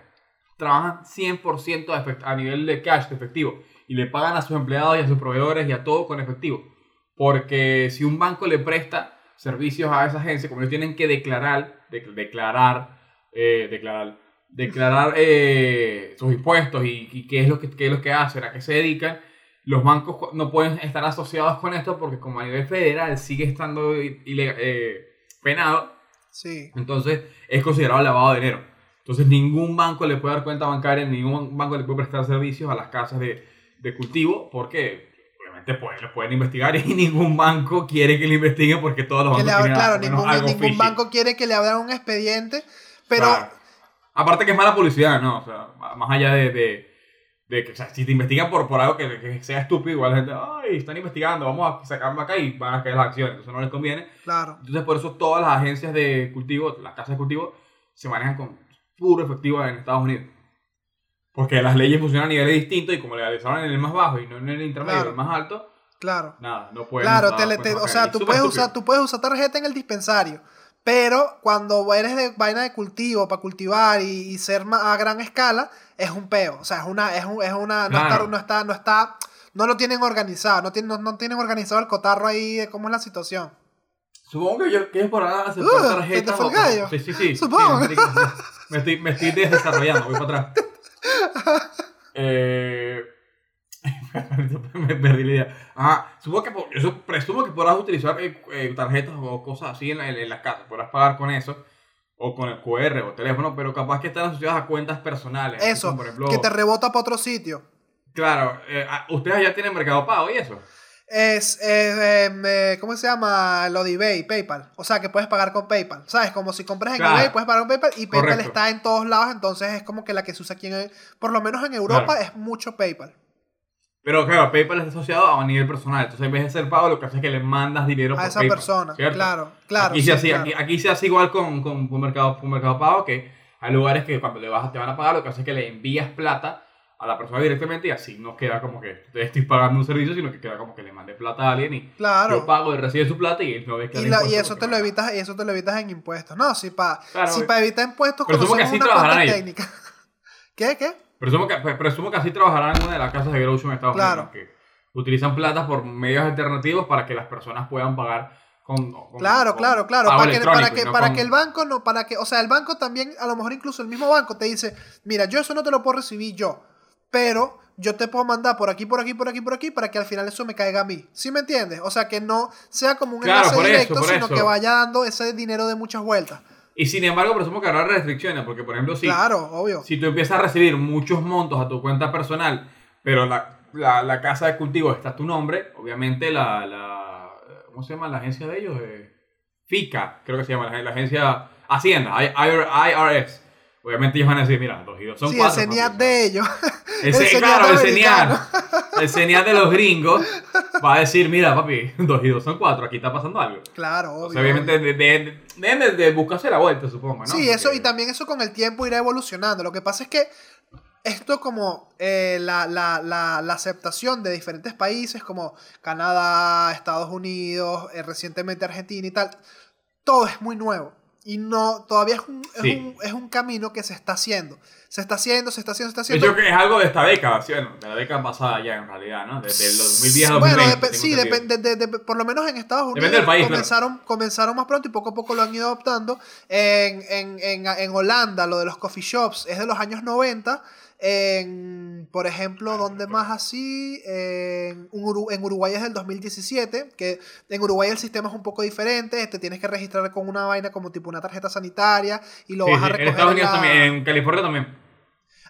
Trabajan 100% a, a nivel de cash, de efectivo, y le pagan a sus empleados y a sus proveedores y a todo con efectivo. Porque si un banco le presta servicios a esa agencia, como ellos tienen que declarar, de- declarar, eh, declarar, declarar eh, sus impuestos y, y qué, es lo que, qué es lo que hacen, a qué se dedican, los bancos no pueden estar asociados con esto porque como a nivel federal sigue estando eh, penado, Sí, entonces es considerado lavado de dinero. Entonces ningún banco le puede dar cuenta bancaria, ningún banco le puede prestar servicios a las casas de, de cultivo porque obviamente pues, los pueden investigar y ningún banco quiere que lo investiguen porque todos los bancos tienen claro, lo ningún, algo ningún banco quiere que le abran un expediente, pero Claro. Aparte que es mala publicidad, ¿no? O sea, más allá de, de, de que o sea, si te investigan por, por algo que, que sea estúpido, igual la gente, ay, están investigando, vamos a sacarlo acá y van a caer las acciones, entonces no les conviene. claro, Entonces, por eso todas las agencias de cultivo, las casas de cultivo, se manejan con puro efectivo en Estados Unidos. Porque las leyes funcionan a niveles distintos y como legalizaron en el más bajo y no en el intermedio, Claro. el más alto, claro. nada, no pueden. Claro, te cuentas te- o sea, tú puedes, estúpido. usar, tú puedes usar tarjeta en el dispensario, pero cuando eres de vaina de cultivo para cultivar y, y ser a gran escala, es un peo. O sea, es una, es un- es una, no, está, no está, no está, no lo tienen organizado, no tienen, no, no tienen organizado el cotarro ahí de cómo es la situación. Supongo que, yo, que ellos podrán aceptar Uh, ¿se te tarjetas. fue o- el gallo? Sí, sí, sí. Supongo. sí, me, estoy, me estoy desarrollando, voy para atrás. Eh, me perdí la idea. Ajá, supongo que, por- yo presumo que podrás utilizar eh, eh, tarjetas o cosas así en, la- en, las casas. Podrás pagar con eso. O con el QR o teléfono, pero capaz que están asociadas a cuentas personales. Eso, por ejemplo, que te rebota para otro sitio. Claro, eh, ah, ustedes ya tienen Mercado Pago y eso. Es, eh, em, eh, ¿cómo se llama? Lo de eBay, PayPal. O sea, que puedes pagar con PayPal. ¿Sabes? Como si compras en Claro. eBay, puedes pagar con PayPal y PayPal Correcto. está en todos lados, entonces es como que la que se usa aquí en, por lo menos en Europa Claro. es mucho PayPal. Pero claro, PayPal está asociado a nivel personal. Entonces, en vez de hacer pago, lo que hace es que le mandas dinero A por esa PayPal, persona. ¿cierto? Claro, claro. aquí, sí, se hace, claro. aquí, aquí se hace igual con, con, con mercado, con mercado Pago, que hay lugares que cuando le vas, te van a pagar, lo que hace es que le envías plata a la persona directamente y así no queda como que estoy pagando un servicio, sino que queda como que le mandé plata a alguien y Claro. yo pago y recibe su plata y él no declara Y, la- y eso te lo evitas, y eso te lo evitas en impuestos. No, si para Claro, si pa evitar impuestos Pero supongo que conocemos así una técnica. ¿Qué? ¿Qué? Presumo que, pues, presumo que así trabajarán en una de las casas de Grow en Estados Claro. Unidos, que utilizan plata por medios alternativos para que las personas puedan pagar con... con- Claro, con claro, claro. Para que, para que, no para con- que el banco no, para que, o sea, el banco también, a lo mejor incluso el mismo banco te dice, mira, yo eso no te lo puedo recibir yo, pero yo te puedo mandar por aquí, por aquí, por aquí, por aquí, para que al final eso me caiga a mí. ¿Sí me entiendes? O sea, que no sea como un Claro, enlace eso, directo, sino eso. que vaya dando ese dinero de muchas vueltas. Y sin embargo, presumo que habrá restricciones, porque por ejemplo, si, Claro, obvio. si tú empiezas a recibir muchos montos a tu cuenta personal, pero la, la, la casa de cultivo está a tu nombre, obviamente la, la ¿cómo se llama la agencia de ellos? Eh, FICA, creo que se llama, la, la agencia Hacienda, IRS. Obviamente ellos van a decir, mira, dos y dos son sí, cuatro. el CENIAT de ellos. El el claro, el. CENIAT. El CENIAT de los gringos va a decir, mira, papi, dos y dos son cuatro, aquí está pasando algo. Claro, obvio. O sea, obviamente de- de- deben de, de buscarse la vuelta, supongo, ¿no? Sí, eso y también eso con el tiempo irá evolucionando. Lo que pasa es que esto como eh, la, la- la- la aceptación de diferentes países como Canadá, Estados Unidos, eh, recientemente Argentina y tal, todo es muy nuevo. Y no, todavía es un, es, Sí. un, es un camino que se está haciendo. Se está haciendo, se está haciendo, se está De haciendo. hecho, que es algo de esta década, ¿sí? Bueno, de la década pasada ya, en realidad, ¿no? Desde el 2010 a 2020. Bueno, depe- tengo sí, depende, de- de- por lo menos en Estados Unidos Depende del país, claro. comenzaron, comenzaron más pronto y poco a poco lo han ido adoptando. En, en, en, en Holanda, lo de los coffee shops es de los años 90. En, por ejemplo, ¿dónde más así? En, en Uruguay es del 2017, que en Uruguay el sistema es un poco diferente, te tienes que registrar con una vaina como tipo una tarjeta sanitaria y lo Sí, vas a recoger en Estados Unidos la- también, en California también.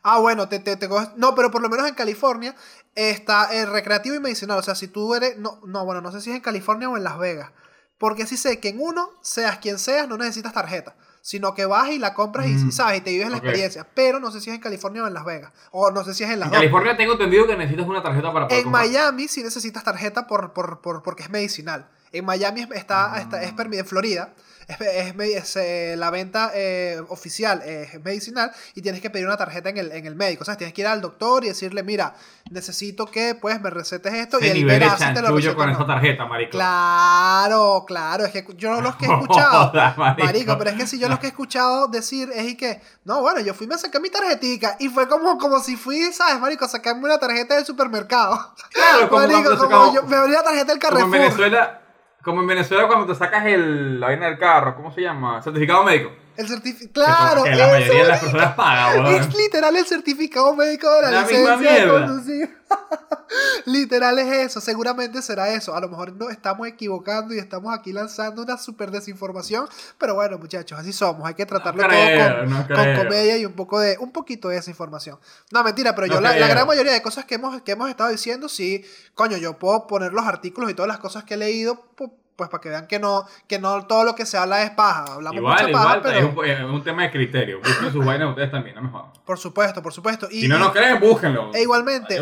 Ah, bueno, te, te, te coges- No, pero por lo menos en California está el recreativo y medicinal. O sea, si tú eres. No, no, bueno, no sé si es en California o en Las Vegas. Porque sí sé que en uno, seas quien seas, no necesitas tarjeta. Sino que vas y la compras y, Mm, y sabes, y te vives la experiencia. Pero no sé si es en California o en Las Vegas. O no sé si es en Las En dos. California tengo entendido que necesitas una tarjeta para poder En comprar. Miami sí necesitas tarjeta por, por, por- porque es medicinal. En Miami es- está, está- es permi- en Florida. Es, es eh, la venta eh, oficial es medicinal y tienes que pedir una tarjeta en el, en el médico. O sea, tienes que ir al doctor y decirle, mira, necesito que pues me recetes esto y Ese él nivel de verá si te lo receta con no. esa tarjeta, marico. Claro, claro. Es que yo los que he escuchado, Joda, marico. marico, pero es que si yo los que he escuchado decir es y que, no, bueno, yo fui, me saqué mi tarjetica y fue como, como si fui, ¿sabes, marico? Sacarme una tarjeta del supermercado. Claro, como Marico, como yo me abrí la tarjeta del Como Carrefour. en Venezuela, como en Venezuela cuando te sacas el, la vaina del carro, ¿cómo se llama? Certificado médico. El certificado. Claro, que, la eso, mayoría de las personas pagan, weón. Es literal el certificado médico de la, La misma licencia de conducir. literal es eso, seguramente será eso. A lo mejor nos estamos equivocando y estamos aquí lanzando una super desinformación, pero bueno, muchachos, así somos. Hay que tratarlo creo, todo con, no con comedia y un poco de un poquito de desinformación. No, mentira, pero No yo la, la gran mayoría de cosas que hemos, que hemos estado diciendo, sí, coño, yo puedo poner los artículos y todas las cosas que he leído, pu- pues para que vean que no, que no todo lo que se habla es paja. Hablamos Igual, mucha igual, paja, pero es, un, es un tema de criterio. Busquen sus vainas ustedes también, no me jodan. por supuesto, por supuesto. Y, Si no nos creen, búsquenlo. E igualmente.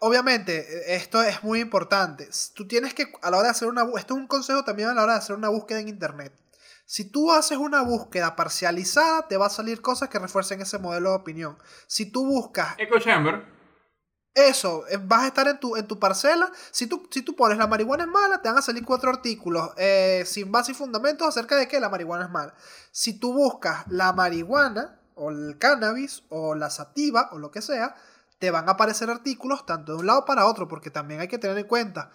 Obviamente, esto es muy importante. Tú tienes que, a la hora de hacer una esto es un consejo también a la hora de hacer una búsqueda en internet. Si tú haces una búsqueda parcializada, te va a salir cosas que refuercen ese modelo de opinión. Si tú buscas Echo Chamber. eso, eh, vas a estar en tu, en tu parcela. Si tú, si tú pones la marihuana es mala, te van a salir cuatro artículos eh, sin base y fundamentos acerca de que la marihuana es mala. Si tú buscas la marihuana, o el cannabis, o la sativa, o lo que sea, te van a aparecer artículos tanto de un lado para otro, porque también hay que tener en cuenta,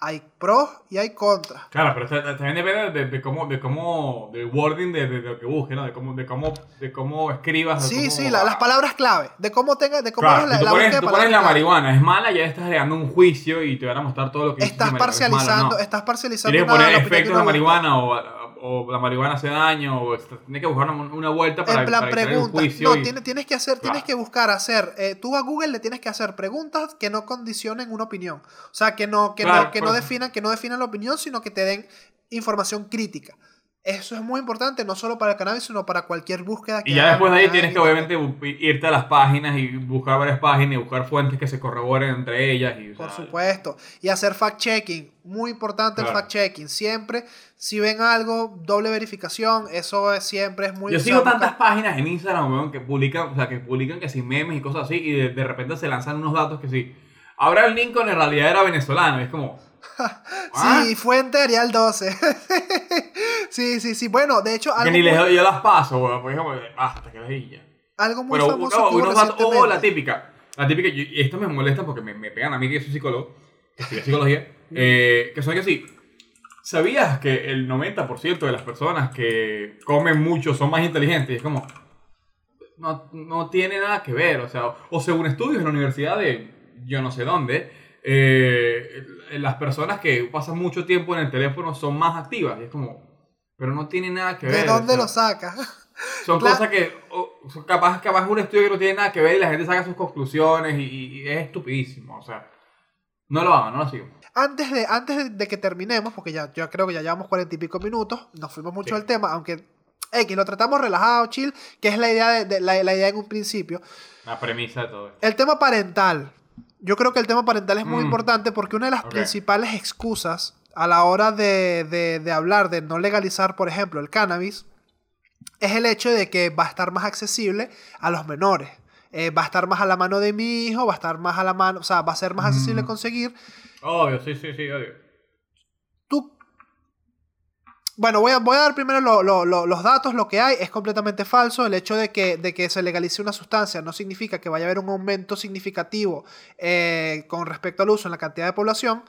hay pros y hay contras. Claro, pero ta- también depende de, de cómo, de cómo, del wording de, de, de lo que busques, ¿no? De cómo, de cómo, de cómo escribas. Sí, cómo- sí, la- las palabras clave, de cómo tenga, de cómo Claro, la, tú la pones, tú pones la marihuana, es mala, ya estás creando un juicio y te van a mostrar todo lo que Estás es mala, parcializando, no. estás parcializando Tienes que poner la opinión de búsqueda. marihuana o, o la marihuana hace daño o tienes que buscar una, una vuelta para, en plan para evitar el juicio. No, y- tienes, tienes que hacer, tienes Claro. que buscar hacer. eh, tú a Google le tienes que hacer preguntas que no condicionen una opinión. O sea, que no, que Claro, no, que no pues. definan, que no definan la opinión, sino que te den información crítica. Eso es muy importante, no solo para el cannabis, sino para cualquier búsqueda que Y ya después de ahí tienes en que obviamente irte a las páginas y buscar varias páginas y buscar fuentes que se corroboren entre ellas. Y, o Por sea, supuesto. Y hacer fact-checking. Muy importante el fact-checking. Siempre, si ven algo, doble verificación. Eso es- siempre es muy Yo o sea, sigo tantas páginas en Instagram, que publican, o sea, que publican que sin memes y cosas así, y de, de repente se lanzan unos datos que sí. Ahora el Lincoln en realidad era venezolano, y es como. ¿ah? Sí, fuente Arial 12. Sí, sí, sí. Bueno, de hecho, Que algo ni muy- les doy yo las paso, weón, porque es basta, que ladilla. Algo muy Pero famoso no, que hubo unos datos- o recientemente. la típica. La típica, y y esto me molesta porque me, me pegan a mí que soy psicólogo, que estudié psicología, eh, que son que sí. ¿Sabías que el 90% de las personas que comen mucho son más inteligentes? Y es como, no, no tiene nada que ver. O sea, o según estudios en la universidad de yo no sé dónde, eh, las personas que pasan mucho tiempo en el teléfono son más activas. Y es como, pero no tiene nada que ver. ¿De dónde o sea, lo sacas? son Claro. cosas que o, son capaz, un estudio que no tiene nada que ver y la gente saca sus conclusiones y, y es estupidísimo. O sea, no lo hagan, no lo sigan. Antes de, antes de- que terminemos, porque ya yo creo que ya llevamos cuarenta y pico minutos, nos fuimos mucho Sí. del tema, aunque X lo tratamos relajado, chill, que es la idea de, de- la, la idea en un principio. La premisa de todo esto. El tema parental. Yo creo que el tema parental es muy Mm. importante porque una de las principales excusas a la hora de, de- de hablar de no legalizar, por ejemplo, el cannabis, es el hecho de que va a estar más accesible a los menores. Eh, va a estar más a la mano de mi hijo, va a estar más a la mano, o sea, va a ser más accesible Mm. conseguir. Obvio, sí, sí, sí, obvio. Tú... Bueno, voy a, voy a dar primero lo- lo- lo- los datos, lo que hay es completamente falso. El hecho de que, de que se legalice una sustancia no significa que vaya a haber un aumento significativo eh, con respecto al uso en la cantidad de población.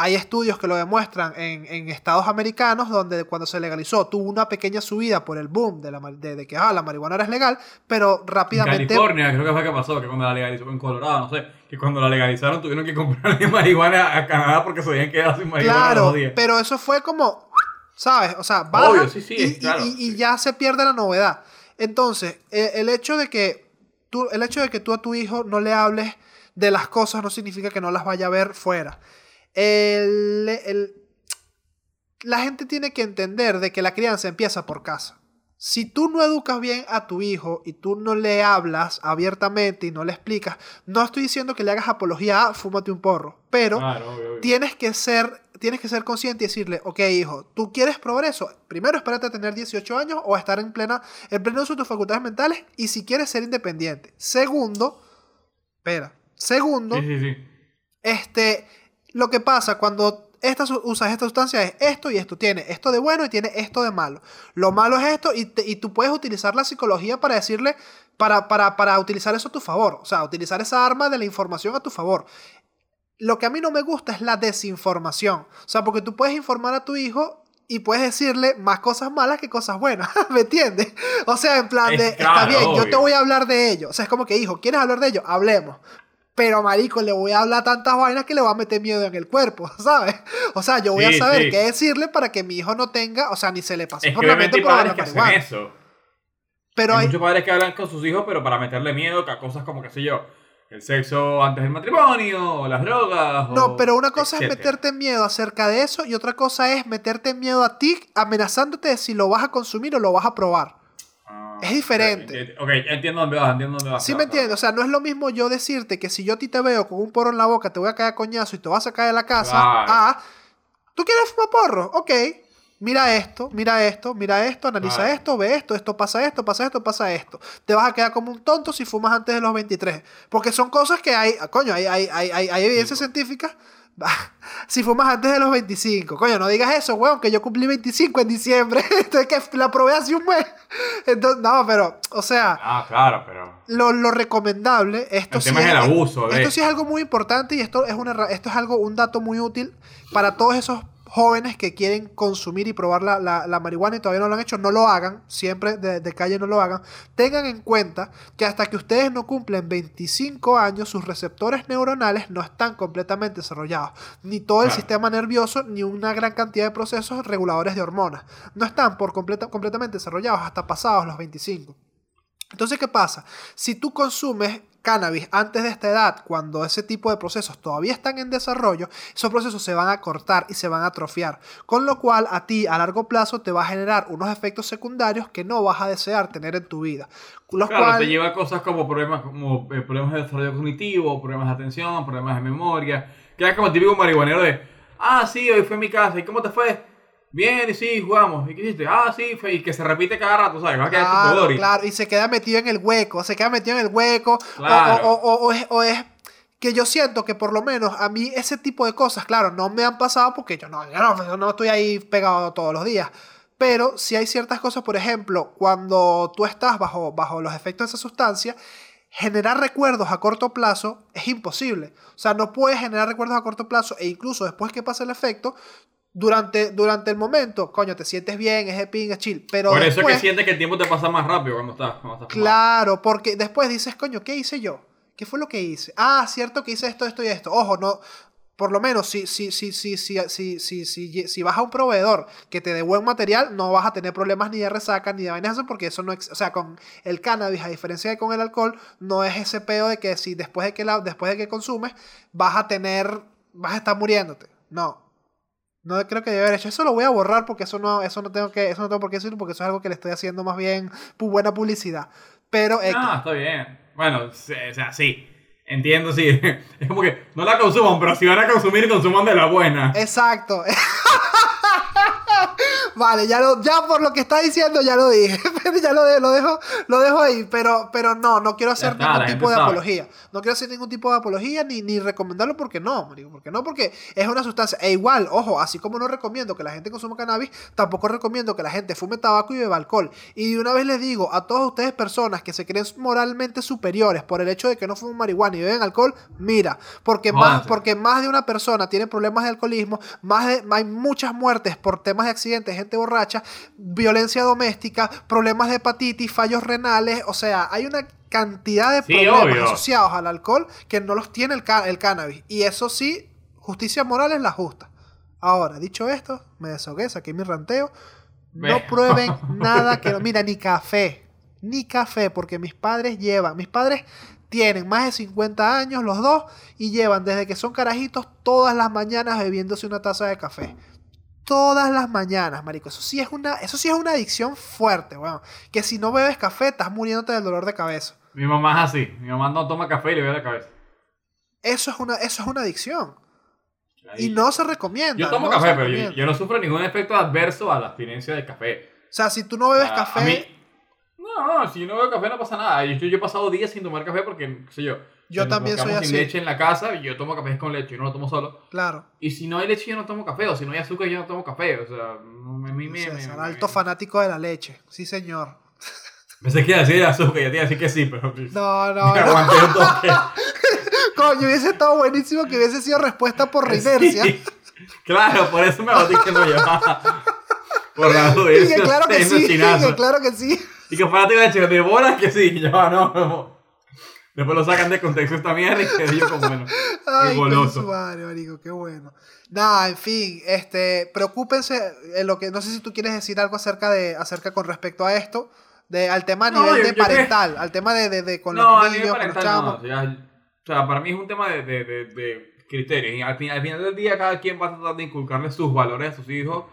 Hay estudios que lo demuestran en, en estados americanos donde cuando se legalizó tuvo una pequeña subida por el boom de, la, de, de que ah, la marihuana ahora es legal, pero En rápidamente... California, creo que fue que pasó, que cuando la legalizaron, en Colorado, no sé, que cuando la legalizaron tuvieron que comprar marihuana a Canadá porque se habían quedado sin marihuana Claro, días. pero eso fue como, ¿sabes? O sea, baja Obvio, sí, sí, y, y- claro, y- y sí. ya se pierde la novedad. Entonces, eh, el hecho de que tú, el hecho de que tú a tu hijo no le hables de las cosas no significa que no las vaya a ver fuera. El- el- la gente tiene que entender de que la crianza empieza por casa. Si tú no educas bien a tu hijo y tú no le hablas abiertamente y no le explicas, no estoy diciendo que le hagas apología a fúmate un porro, pero Claro, obvio, obvio. tienes que ser tienes que ser consciente y decirle, ok hijo, ¿tú quieres progreso? Primero espérate a tener 18 años o a estar en plena en pleno uso de tus facultades mentales y si quieres ser independiente. Segundo, espera, segundo, Sí, sí, sí. este, lo que pasa cuando esta, su- usas esta sustancia es esto y esto. Tiene esto de bueno y tiene esto de malo. Lo malo es esto y, te- y tú puedes utilizar la psicología para decirle, para, para, para utilizar eso a tu favor. O sea, utilizar esa arma de la información a tu favor. Lo que a mí no me gusta es la desinformación. O sea, porque tú puedes informar a tu hijo y puedes decirle más cosas malas que cosas buenas. ¿Me entiendes? O sea, en plan Es de, está bien, yo te voy a hablar de ello. O sea, es como que, hijo, ¿quieres hablar de ello? Hablemos. Pero, marico, le voy a hablar tantas vainas que le va a meter miedo en el cuerpo, ¿sabes? O sea, yo voy a saber sí. qué decirle para que mi hijo no tenga, o sea, ni se le pase Es por que la mente la que hacen eso. Pero hay hay, muchos padres que hablan con sus hijos, pero para meterle miedo a cosas como, qué sé yo, el sexo antes del matrimonio, o las drogas. No, o pero una cosa es meterte miedo acerca de eso y otra cosa es meterte miedo a ti amenazándote de si lo vas a consumir o lo vas a probar. Ah, es diferente. Ok, entiendo dónde vas, entiendo dónde vas. ¿Sí me entiendes? O sea, no es lo mismo yo decirte que si yo a ti te veo con un porro en la boca te voy a caer a coñazo y te vas a sacar de la casa Claro. a... ¿Tú quieres fumar porro? Ok. Mira esto, mira esto, mira esto, analiza Claro. esto, ve esto, esto pasa esto, pasa esto, pasa esto. Te vas a quedar como un tonto si fumas antes de los 23. Porque son cosas que hay, coño, hay, hay, hay, hay, evidencia científica. Si fumas antes de los 25, coño, no digas eso, weón, que yo cumplí 25 en diciembre. Entonces que la probé hace un mes. Entonces, no, pero, o sea, Ah, claro, pero. lo, lo recomendable, esto El sí tema es el abuso de Esto sí es algo muy importante y esto es, una, esto es algo, un dato muy útil para todos esos jóvenes que quieren consumir y probar la, la- la marihuana y todavía no lo han hecho, no lo hagan, siempre de, de calle no lo hagan. Tengan en cuenta que hasta que ustedes no cumplen 25 años, sus receptores neuronales no están completamente desarrollados. Ni todo el Claro. sistema nervioso, ni una gran cantidad de procesos reguladores de hormonas. No están por completa- completamente desarrollados hasta pasados los 25. Entonces, ¿qué pasa? Si tú consumes cannabis antes de esta edad, cuando ese tipo de procesos todavía están en desarrollo, esos procesos se van a cortar y se van a atrofiar, con lo cual a ti a largo plazo te va a generar unos efectos secundarios que no vas a desear tener en tu vida. Los Claro, cual- te lleva a cosas como problemas, como eh, problemas de desarrollo cognitivo, problemas de atención, problemas de memoria. Queda como típico marihuanero de, ah, sí, hoy fue mi casa, ¿y cómo te fue? Bien, y sí, jugamos. ¿Y qué hiciste? Ah, sí. Y que se repite cada rato, ¿sabes? Va a quedar Claro, claro, y se queda metido en el hueco, se queda metido en el hueco, o- Claro. o, o- o es, o es que yo siento que por lo menos a mí ese tipo de cosas, claro, no me han pasado porque yo no, yo no, yo no estoy ahí pegado todos los días, Pero si hay ciertas cosas, por ejemplo, cuando tú estás bajo, bajo los efectos de esa sustancia, generar recuerdos a corto plazo es imposible. O sea, no puedes generar recuerdos a corto plazo e incluso después que pase el efecto, durante, durante el momento, coño, te sientes bien, es happy, es chill. Pero Por eso es que sientes que el tiempo te pasa más rápido cuando estás, cuando estás. Claro, porque después dices, coño, ¿qué hice yo? ¿Qué fue lo que hice? Ah, cierto que hice esto, esto y esto. Ojo, no. Por lo menos, si, si, si, si, si, si, si, si, si vas a un proveedor que te dé buen material, no vas a tener problemas ni de resaca ni de vainas porque eso no ex- O sea, con el cannabis, a diferencia de con el alcohol, no es ese peo de que si después de que, la, después de que consumes, vas a tener. vas a estar muriéndote. No. No creo que debe haber hecho. Eso lo voy a borrar porque eso no, eso no tengo que, eso no tengo por qué decirlo, porque eso es algo que le estoy haciendo más bien buena publicidad. Pero X. Ah, está bien. Bueno, o sea, sí. Entiendo, sí. Es como que no la consuman, pero si van a consumir, consuman de la buena. Exacto. vale, ya, lo, ya por lo que está diciendo ya lo dije. Pero ya lo, de- lo, dejo, lo dejo ahí. Pero, pero no, no quiero hacer está, ningún tipo de sabe. apología. No quiero hacer ningún tipo de apología ni, ni recomendarlo porque no. Porque no, porque es una sustancia. E igual, ojo, así como no recomiendo que la gente consuma cannabis, tampoco recomiendo que la gente fume tabaco y beba alcohol. Y de una vez les digo a todos ustedes personas que se creen moralmente superiores por el hecho de que no fuman marihuana y beben alcohol, mira, porque más, porque más de una persona tiene problemas de alcoholismo, más de, hay muchas muertes por temas de accidentes, gente borracha, violencia doméstica, problemas de hepatitis, fallos renales, o sea, hay una cantidad de Sí, problemas obvio. asociados al alcohol que no los tiene el, ca- el cannabis. Y eso sí, justicia moral es la justa. Ahora, dicho esto, me desahogué, saqué mi ranteo. No prueben nada que no. Mira, ni café. Ni café, porque mis padres llevan. Mis padres tienen más de 50 años, los dos, y llevan desde que son carajitos todas las mañanas bebiéndose una taza de café. Todas las mañanas, marico. Eso sí es una, eso sí es una adicción fuerte, weón. Que si no bebes café, estás muriéndote del dolor de cabeza. Mi mamá es así. Mi mamá no toma café y le ve la cabeza. Eso es una, eso es una adicción. Y no se recomienda. Yo tomo no café, pero yo, yo no sufro ningún efecto adverso a la abstinencia del café. O sea, si tú no bebes café, mí- no, no, si no bebo café no pasa nada. Yo, yo he pasado días sin tomar café porque, qué sé yo. Yo también soy quedamos sin así. leche en la casa yo tomo café con leche. Yo no lo tomo solo. claro. Y si no hay leche, yo no tomo café. O si no hay azúcar, yo no tomo café. O sea, no- a mí me. Alto fanático de la leche. Sí, señor. Pensé que iba a decir azúcar, ya te iba a decir que sí, pero. No, no, me no. aguanté un toque. Coño, hubiese estado buenísimo que hubiese sido respuesta por inercia. Sí. Claro, por eso me agoté que no llevaba. Por la duda. Que claro que sí, que claro que sí. Y que fanático de leche, de bolas que sí, yo no, no. Después lo sacan de contexto esta mierda y quedé yo como bueno. Ay, goloso. madre, marico, qué bueno. Nada, en fin, este, preocúpense en lo que, no sé si tú quieres decir algo acerca de, acerca con respecto a esto, de, al tema a No, nivel yo- de yo parental, al tema de, de, de con no, a los nivel niños, con los parental no. O sea, o sea, para mí es un tema de, de, de, de criterios. Y al, fin- al final del día, cada quien va a tratar de inculcarle sus valores a sus hijos.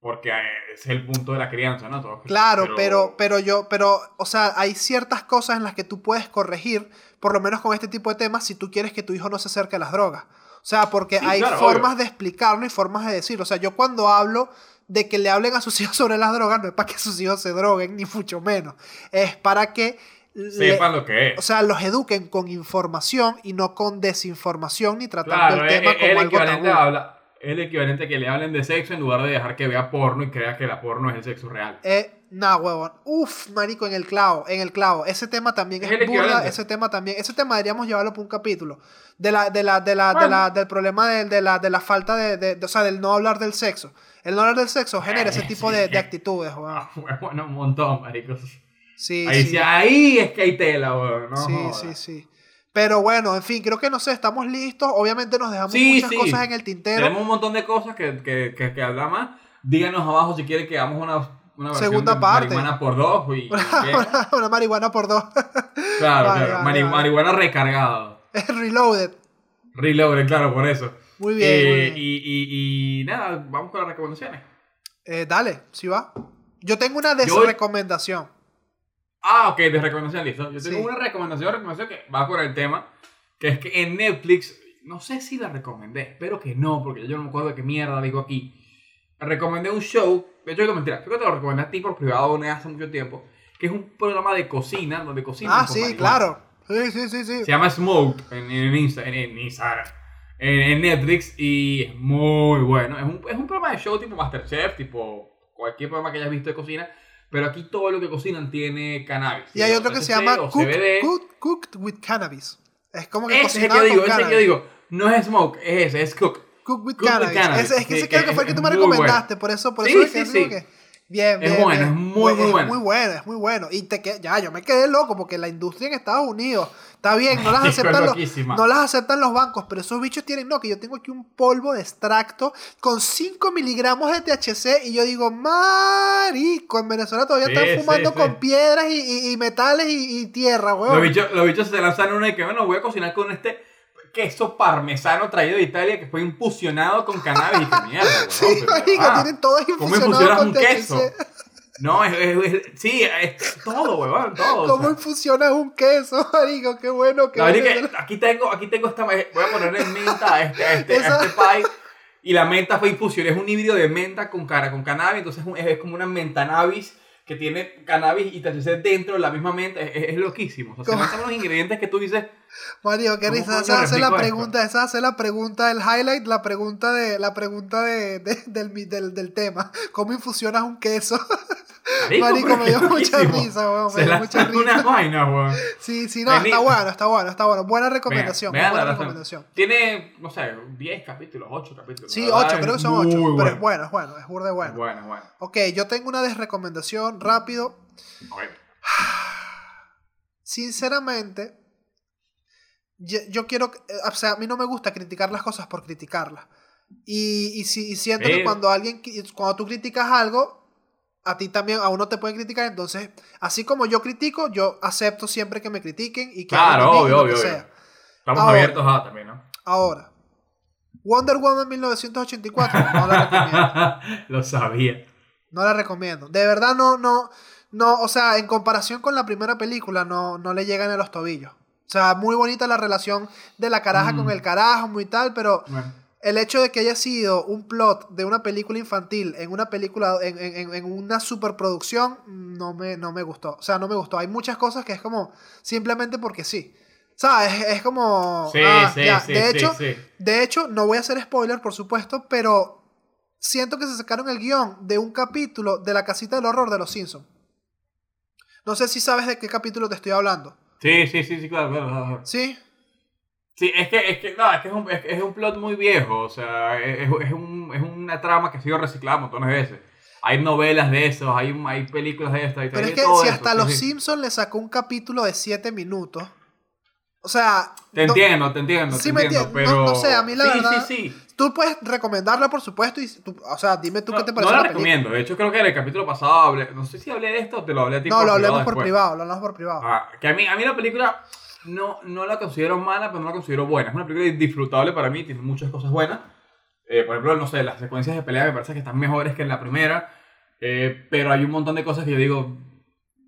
Porque eh, es el punto de la crianza, ¿no? Todos- Claro, pero, pero yo, pero, o sea, hay ciertas cosas en las que tú puedes corregir, por lo menos con este tipo de temas, si tú quieres que tu hijo no se acerque a las drogas. O sea, porque Sí, hay claro, formas obvio. de explicarlo y formas de decirlo. O sea, yo cuando hablo de que le hablen a sus hijos sobre las drogas, no es para que sus hijos se droguen, ni mucho menos. Es para que Sepan lo que es. o sea, los eduquen con información y no con desinformación ni tratando Claro, el es, tema es como el algo tabú. habla- es el equivalente a que le hablen de sexo en lugar de dejar que vea porno y crea que la porno es el sexo real. Eh, nah, huevón. Uf, marico, en el clavo, en el clavo. Ese tema también Es burda, ese tema también, ese tema deberíamos llevarlo por un capítulo. De la, de la, de la, de la, del problema de, de la, de la falta de, de- de- o sea, del no hablar del sexo. El no hablar del sexo genera ese tipo sí. de, de actitudes, huevón. Ah, bueno, un montón, maricos. Sí, ahí, sí. ahí es que hay tela, weón. No sí, sí, sí. Pero bueno, en fin, creo que no sé, estamos listos. Obviamente nos dejamos Sí, muchas sí. cosas en el tintero. Tenemos un montón de cosas que, que, que, que hablar más. Díganos abajo si quieren que hagamos una, Segunda de parte. marihuana por dos. Y, una, una marihuana por dos. claro, Vale, claro. vale, Mari- vale. Marihuana recargada. Reloaded. Reloaded, claro, por eso. Muy bien, Eh, muy bien. Y, y, y nada, vamos con las recomendaciones. Eh, dale, si va. Yo tengo una desrecomendación. Ah, ok, de recomendación, listo. Yo tengo Sí. una recomendación, recomendación que va con el tema, que es que en Netflix, no sé si la recomendé, espero que no, porque yo no me acuerdo de qué mierda digo aquí. Recomendé un show, de hecho, mentira, creo que te lo recomendé a ti por privado vez hace mucho tiempo, que es un programa de cocina, donde cocinan Ah, sí, claro. Sí, sí, sí, sí. Se llama Smoke en, en, Insta- en, en Instagram, en, en Netflix, y es muy bueno. Es un, es un programa de show tipo Masterchef, tipo cualquier programa que hayas visto de cocina, pero aquí todo lo que cocinan tiene cannabis. Y hay otro que se llama cooked, CBD. cooked- cooked with cannabis. Es como que Ese es el que yo digo, con ese que yo cannabis. digo. No es smoke, es ese, es cook. Cooked with Cooked with cannabis. cannabis, Ese- es que ese creo que fue el que tú me muy bueno. recomendaste, por eso, por Sí, eso es sí, que sí. digo que bien, Es bien, bueno, bien. es muy, muy es bueno. muy bueno, es muy bueno. Y te que ya, yo me quedé loco porque la industria en Estados Unidos está bien, no las aceptan los, no las aceptan los bancos, pero esos bichos tienen, no, que yo tengo aquí un polvo de extracto con 5 miligramos de THC y yo digo, marico, en Venezuela todavía Sí, están fumando sí. con piedras y, y- y metales y, y tierra, Los weón. bichos, los bichos se lanzan una y que, bueno, voy a cocinar con este queso parmesano traído de Italia que fue infusionado con cannabis. Y que mierda, weón. Sí, pero ah, tienen todo ¿Cómo infusionado con un queso? No, es, es- es- sí, es todo, weón, todo. o ¿Cómo sea. infusionas un queso, marico? Qué bueno, qué bueno. aquí tengo, aquí tengo esta, voy a ponerle menta a este, a este, a este pie. Y la menta fue infusión, es un híbrido de menta con, cara, con cannabis, entonces es como una mentanabis que tiene cannabis y THC dentro de la misma menta, es, es- es loquísimo. O sea, se ¿Cómo? lanzan unos ingredientes que tú dices, Mario, qué ¿Cómo risa. coño Esa hace la pregunta, esa hace la pregunta, el highlight, la pregunta de, la pregunta de, de- del, del, del tema. ¿Cómo infusionas un queso? marico, me dio mucha risa, weón. Me dio mucha lanzan unas risa. vainas, weón. Sí, sí, no, está bueno, está bueno, está bueno. Buena recomendación, buena recomendación. Tiene, no sé, 10 capítulos, 8 capítulos. Sí, La verdad 8, es creo que son muy 8, pero bueno. es bueno, es bueno, es burde bueno. bueno, bueno. Ok, yo tengo una desrecomendación rápido. Ok. Sinceramente, yo, yo quiero, eh, o sea, a mí no me gusta criticar las cosas por criticarlas. Y, y, si, y siento que cuando alguien, cuando tú criticas algo, a ti también, a uno te pueden criticar, entonces, así como yo critico, yo acepto siempre que me critiquen y que Claro, obvio, obvio, obvio. sea. Estamos Ahora. abiertos a también, ¿no? Ahora, Wonder Woman 1984, no la recomiendo. Lo sabía. No la recomiendo. De verdad no, no, no, o sea, en comparación con la primera película, no, no le llegan a los tobillos. O sea, muy bonita la relación de la caraja Mm. con el carajo, muy tal, pero Bueno, el hecho de que haya sido un plot de una película infantil en una película, en, en- en- una superproducción, no me, no me gustó. O sea, no me gustó. Hay muchas cosas que es como simplemente porque sí. ¿Sabes? Es, es como... sí, ah, sí, ya. sí, de hecho, de hecho, no voy a hacer spoiler, por supuesto, pero siento que se sacaron el guion de un capítulo de la casita del horror de los Simpsons. No sé si sabes de qué capítulo te estoy hablando. Sí, sí, sí, sí, claro, claro, claro. ¿Sí? Sí, es que, es que, no, es que es un, es, es un plot muy viejo, o sea, es, es un, es una trama que ha sido reciclada montones de veces. Hay novelas de esos, hay, hay películas de estas. hay Pero es que si hasta los sí. Simpsons le sacó un capítulo de 7 minutos. O sea, Te no- entiendo, te entiendo, Sí te me entiendo, entiendo. pero... No- no sé, a mí la sí, verdad- Sí, sí, tú puedes recomendarla, por supuesto. Y tú- o sea, dime tú No, qué te no parece la la película. recomiendo, de hecho creo que en el capítulo pasado hablé, no sé si hablé de esto o te lo hablé a ti No, lo hablemos por privado, lo hablamos por privado. Ah, que a mí, a mí la película no, no la considero mala, pero no la considero buena. Es una película disfrutable para mí, tiene muchas cosas buenas. Eh, por ejemplo, no sé, las secuencias de pelea me parece que están mejores que en la primera. eh, pero hay un montón de cosas que yo digo,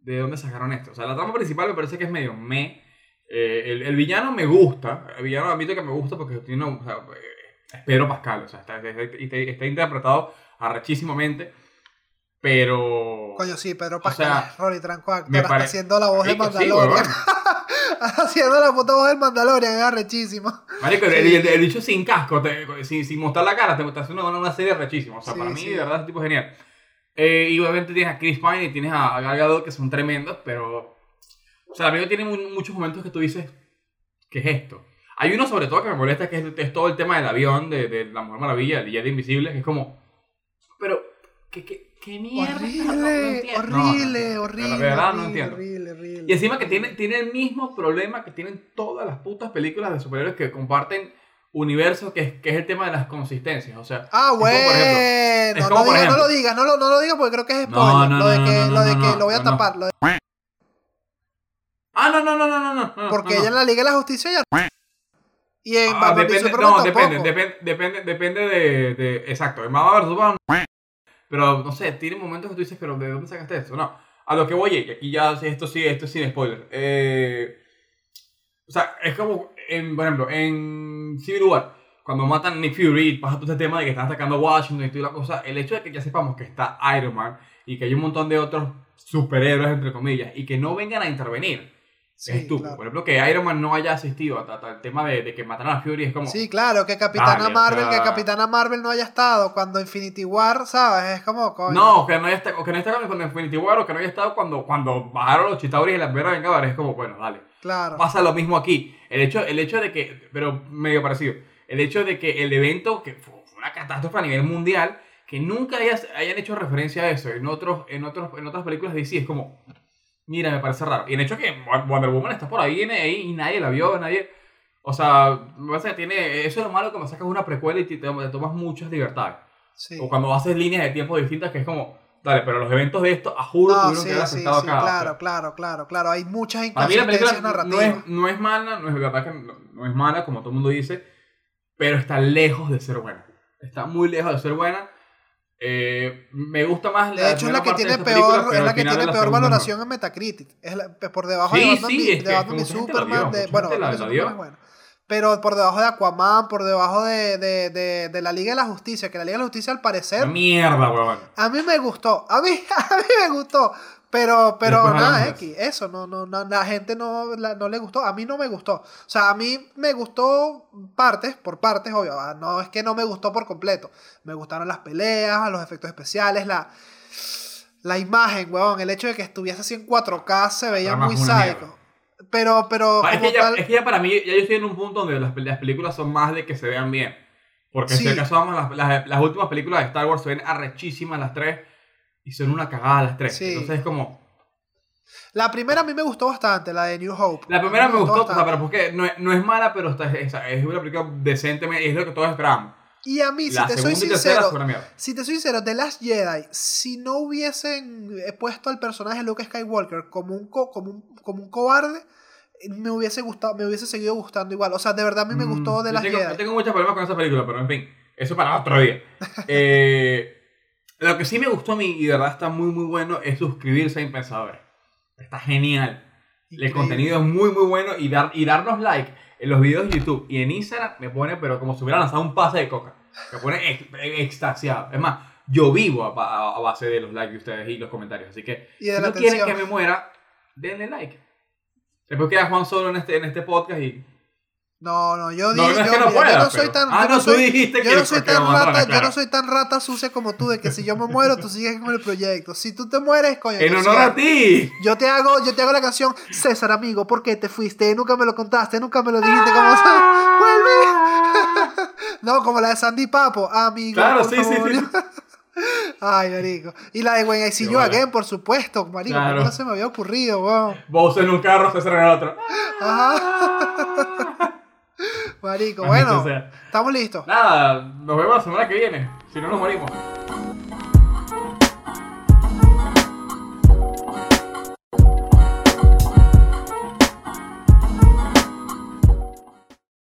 ¿de dónde sacaron esto? O sea, la trama principal me parece que es medio me. Eh, el, el villano me gusta. El villano admito que me gusta porque tiene, o sea, es Pedro Pascal. O sea, está, está- está- está interpretado arrechísimamente. Pero... Coño, sí, Pedro Pascal, sea, Rolly Tranco, actor, pare- haciendo la voz de sí, Mandalorian. huevón. haciendo la puta voz del Mandalorian, es arrechísimo. Marico, el, Sí. el, el bicho sin casco, te- sin, sin mostrar la cara, te, te hace una, una serie rechísima. O sea, Sí, para mí, de verdad, ese tipo es genial. Eh, y obviamente tienes a Chris Pine y tienes a, a Gal Gadot, que son tremendos, pero... O sea, la película tiene mu- muchos momentos que tú dices, ¿qué es esto? Hay uno sobre todo que me molesta, que es, es todo el tema del avión, de, de La Mujer Maravilla, el Jet Invisible, que es como... Pero, ¿qué, qué, qué mierda? Horrible, No, no entiendo. No, no horrible, entiendo. horrible. De verdad, no horrible, entiendo. Horrible, horrible. Y encima que tiene, tiene el mismo problema que tienen todas las putas películas de superhéroes que comparten universo, que es, que es el tema de las consistencias. O sea, Ah, ejemplo- bueno. No, no, lo digas, no lo, no lo digas porque creo que es spoiler. no, lo de que, no, lo de que no, lo voy a tapar. lo de- Ah, no, no, no, no, no, no. porque no, ella en la Liga de la Justicia ya. Y en Ah, depende, no, depende, depende, depende, depende de, de- Exacto, en Batman. Pero, no sé, tiene momentos que tú dices, pero ¿de dónde sacaste esto? No, a lo que voy, y aquí ya, esto sí, esto es sin spoiler. Eh, o sea, es como, en, por ejemplo, en Civil War, cuando matan a Nick Fury pasa todo este tema de que están atacando a Washington y toda la cosa, el hecho de que ya sepamos que está Iron Man y que hay un montón de otros superhéroes, entre comillas, y que no vengan a intervenir. Sí, es estúpido. claro. Por ejemplo, que Iron Man no haya asistido a, a- a el tema de, de que mataron a Fury es como. Sí, claro, que Capitana Dale, o Marvel, que Capitana Marvel no haya estado cuando Infinity War, ¿sabes? Es como, coño. No, que no haya estado, que no haya estado con Infinity War o que no haya estado cuando, cuando bajaron los Chitauris y las primeras Vengadores. Es como, bueno, dale. Claro. Pasa lo mismo aquí. El hecho, el hecho de que, pero medio parecido, el hecho de que el evento, que fue fue una catástrofe a nivel mundial, que nunca hayas- hayan hecho referencia a eso en, otros, en, otros, en otras películas de DC, es como, mira, me parece raro. Y el hecho que Wonder Woman está por ahí, viene ahí y nadie la vio, nadie... O sea, me parece que tiene, eso es lo malo cuando sacas una precuela y te, te tomas muchas libertades. Sí. O cuando haces líneas de tiempo distintas, que es como, dale, pero los eventos de esto, a juro, No, tuvieron sí, que haber sí, aceptado sí, acá. o sea. claro, claro, claro, claro. Hay muchas inconsistencias no narrativas. es, no es mala, no es verdad que no, no es mala, como todo el mundo dice, pero está lejos de ser buena. Está muy lejos de ser buena. Eh, me gusta más la De hecho, es la que tiene peor, es la que tiene peor valoración en Metacritic. Es la- por debajo Sí, de Batman, sí, de Batman la Superman. vio, de, bueno, la- la Superman buena. Pero por debajo de Aquaman, por debajo de, de, de, la Liga de la Justicia, que la Liga de la Justicia al parecer mierda, weón. A mí me gustó, a mí, a mí me gustó, pero, pero nada, X, eso, no, no, no, la gente no, la- no le gustó, a mí no me gustó. O sea, a mí me gustó partes, por partes, obvio, ah, no es que no me gustó por completo. Me gustaron las peleas, los efectos especiales, la, la imagen, weón, el hecho de que estuviese así en 4K se veía muy sádico. Pero, pero, Ah, es, que ya, tal- es que ya para mí, ya yo estoy en un punto donde las, las películas son más de que se vean bien. Porque si Sí. acaso vamos, las, las, las últimas películas de Star Wars se ven arrechísimas las tres y son una cagada las tres. Sí. Entonces es como, la primera a mí me gustó bastante, la de New Hope. La primera mí me gustó, o sea, pero porque no es, no es mala, pero está, es, es una película decente y es lo que todos esperamos. Y a mí, si la te soy sincero. Si te soy sincero, The Last Jedi, si no hubiesen eh, puesto al personaje Luke Skywalker como un, co- como un, como un cobarde, me hubiese gustado, me hubiese seguido gustando igual. O sea, de verdad a mí me Mm, gustó The yo Last tengo, Jedi. yo tengo muchos problemas con esa película, pero en fin, eso para otro día. Eh, lo que sí me gustó a mí y de verdad está muy muy bueno es suscribirse a Impensadores. Está genial. El Increíble. contenido es muy muy bueno y, dar, y darnos like en los videos de YouTube y en Instagram me pone, pero como si hubiera lanzado un pase de coca. Me pone ex- extasiado. Es más, yo vivo a, a- a base de los likes de ustedes y los comentarios. Así que si no quieren que me muera, denle like. Después queda Juan solo en este, en este podcast y. No, no, yo dije, no yo, que no mira, yo pueda, no soy pero- tan, Ah, yo no, tú soy, dijiste yo que- no soy tan rata, yo no soy tan rata sucia como tú de que si yo me muero tú sigues con el proyecto. Si tú te mueres, coño. En honor a ti. Yo te hago, yo te hago la canción César amigo, ¿por qué te fuiste? Nunca me lo contaste, nunca me lo dijiste como vuelve. no, como la de Sandy Papo, amigo. Claro, sí, sí, sí. Ay, marico. Y la de When I See You. Again, por supuesto, marico. Claro. ¿cómo No se me había ocurrido, weón. Vos en un carro, César en el otro. Ajá. Marico, bueno, estamos listos. Nada, nos vemos la semana que viene. Si no, nos morimos.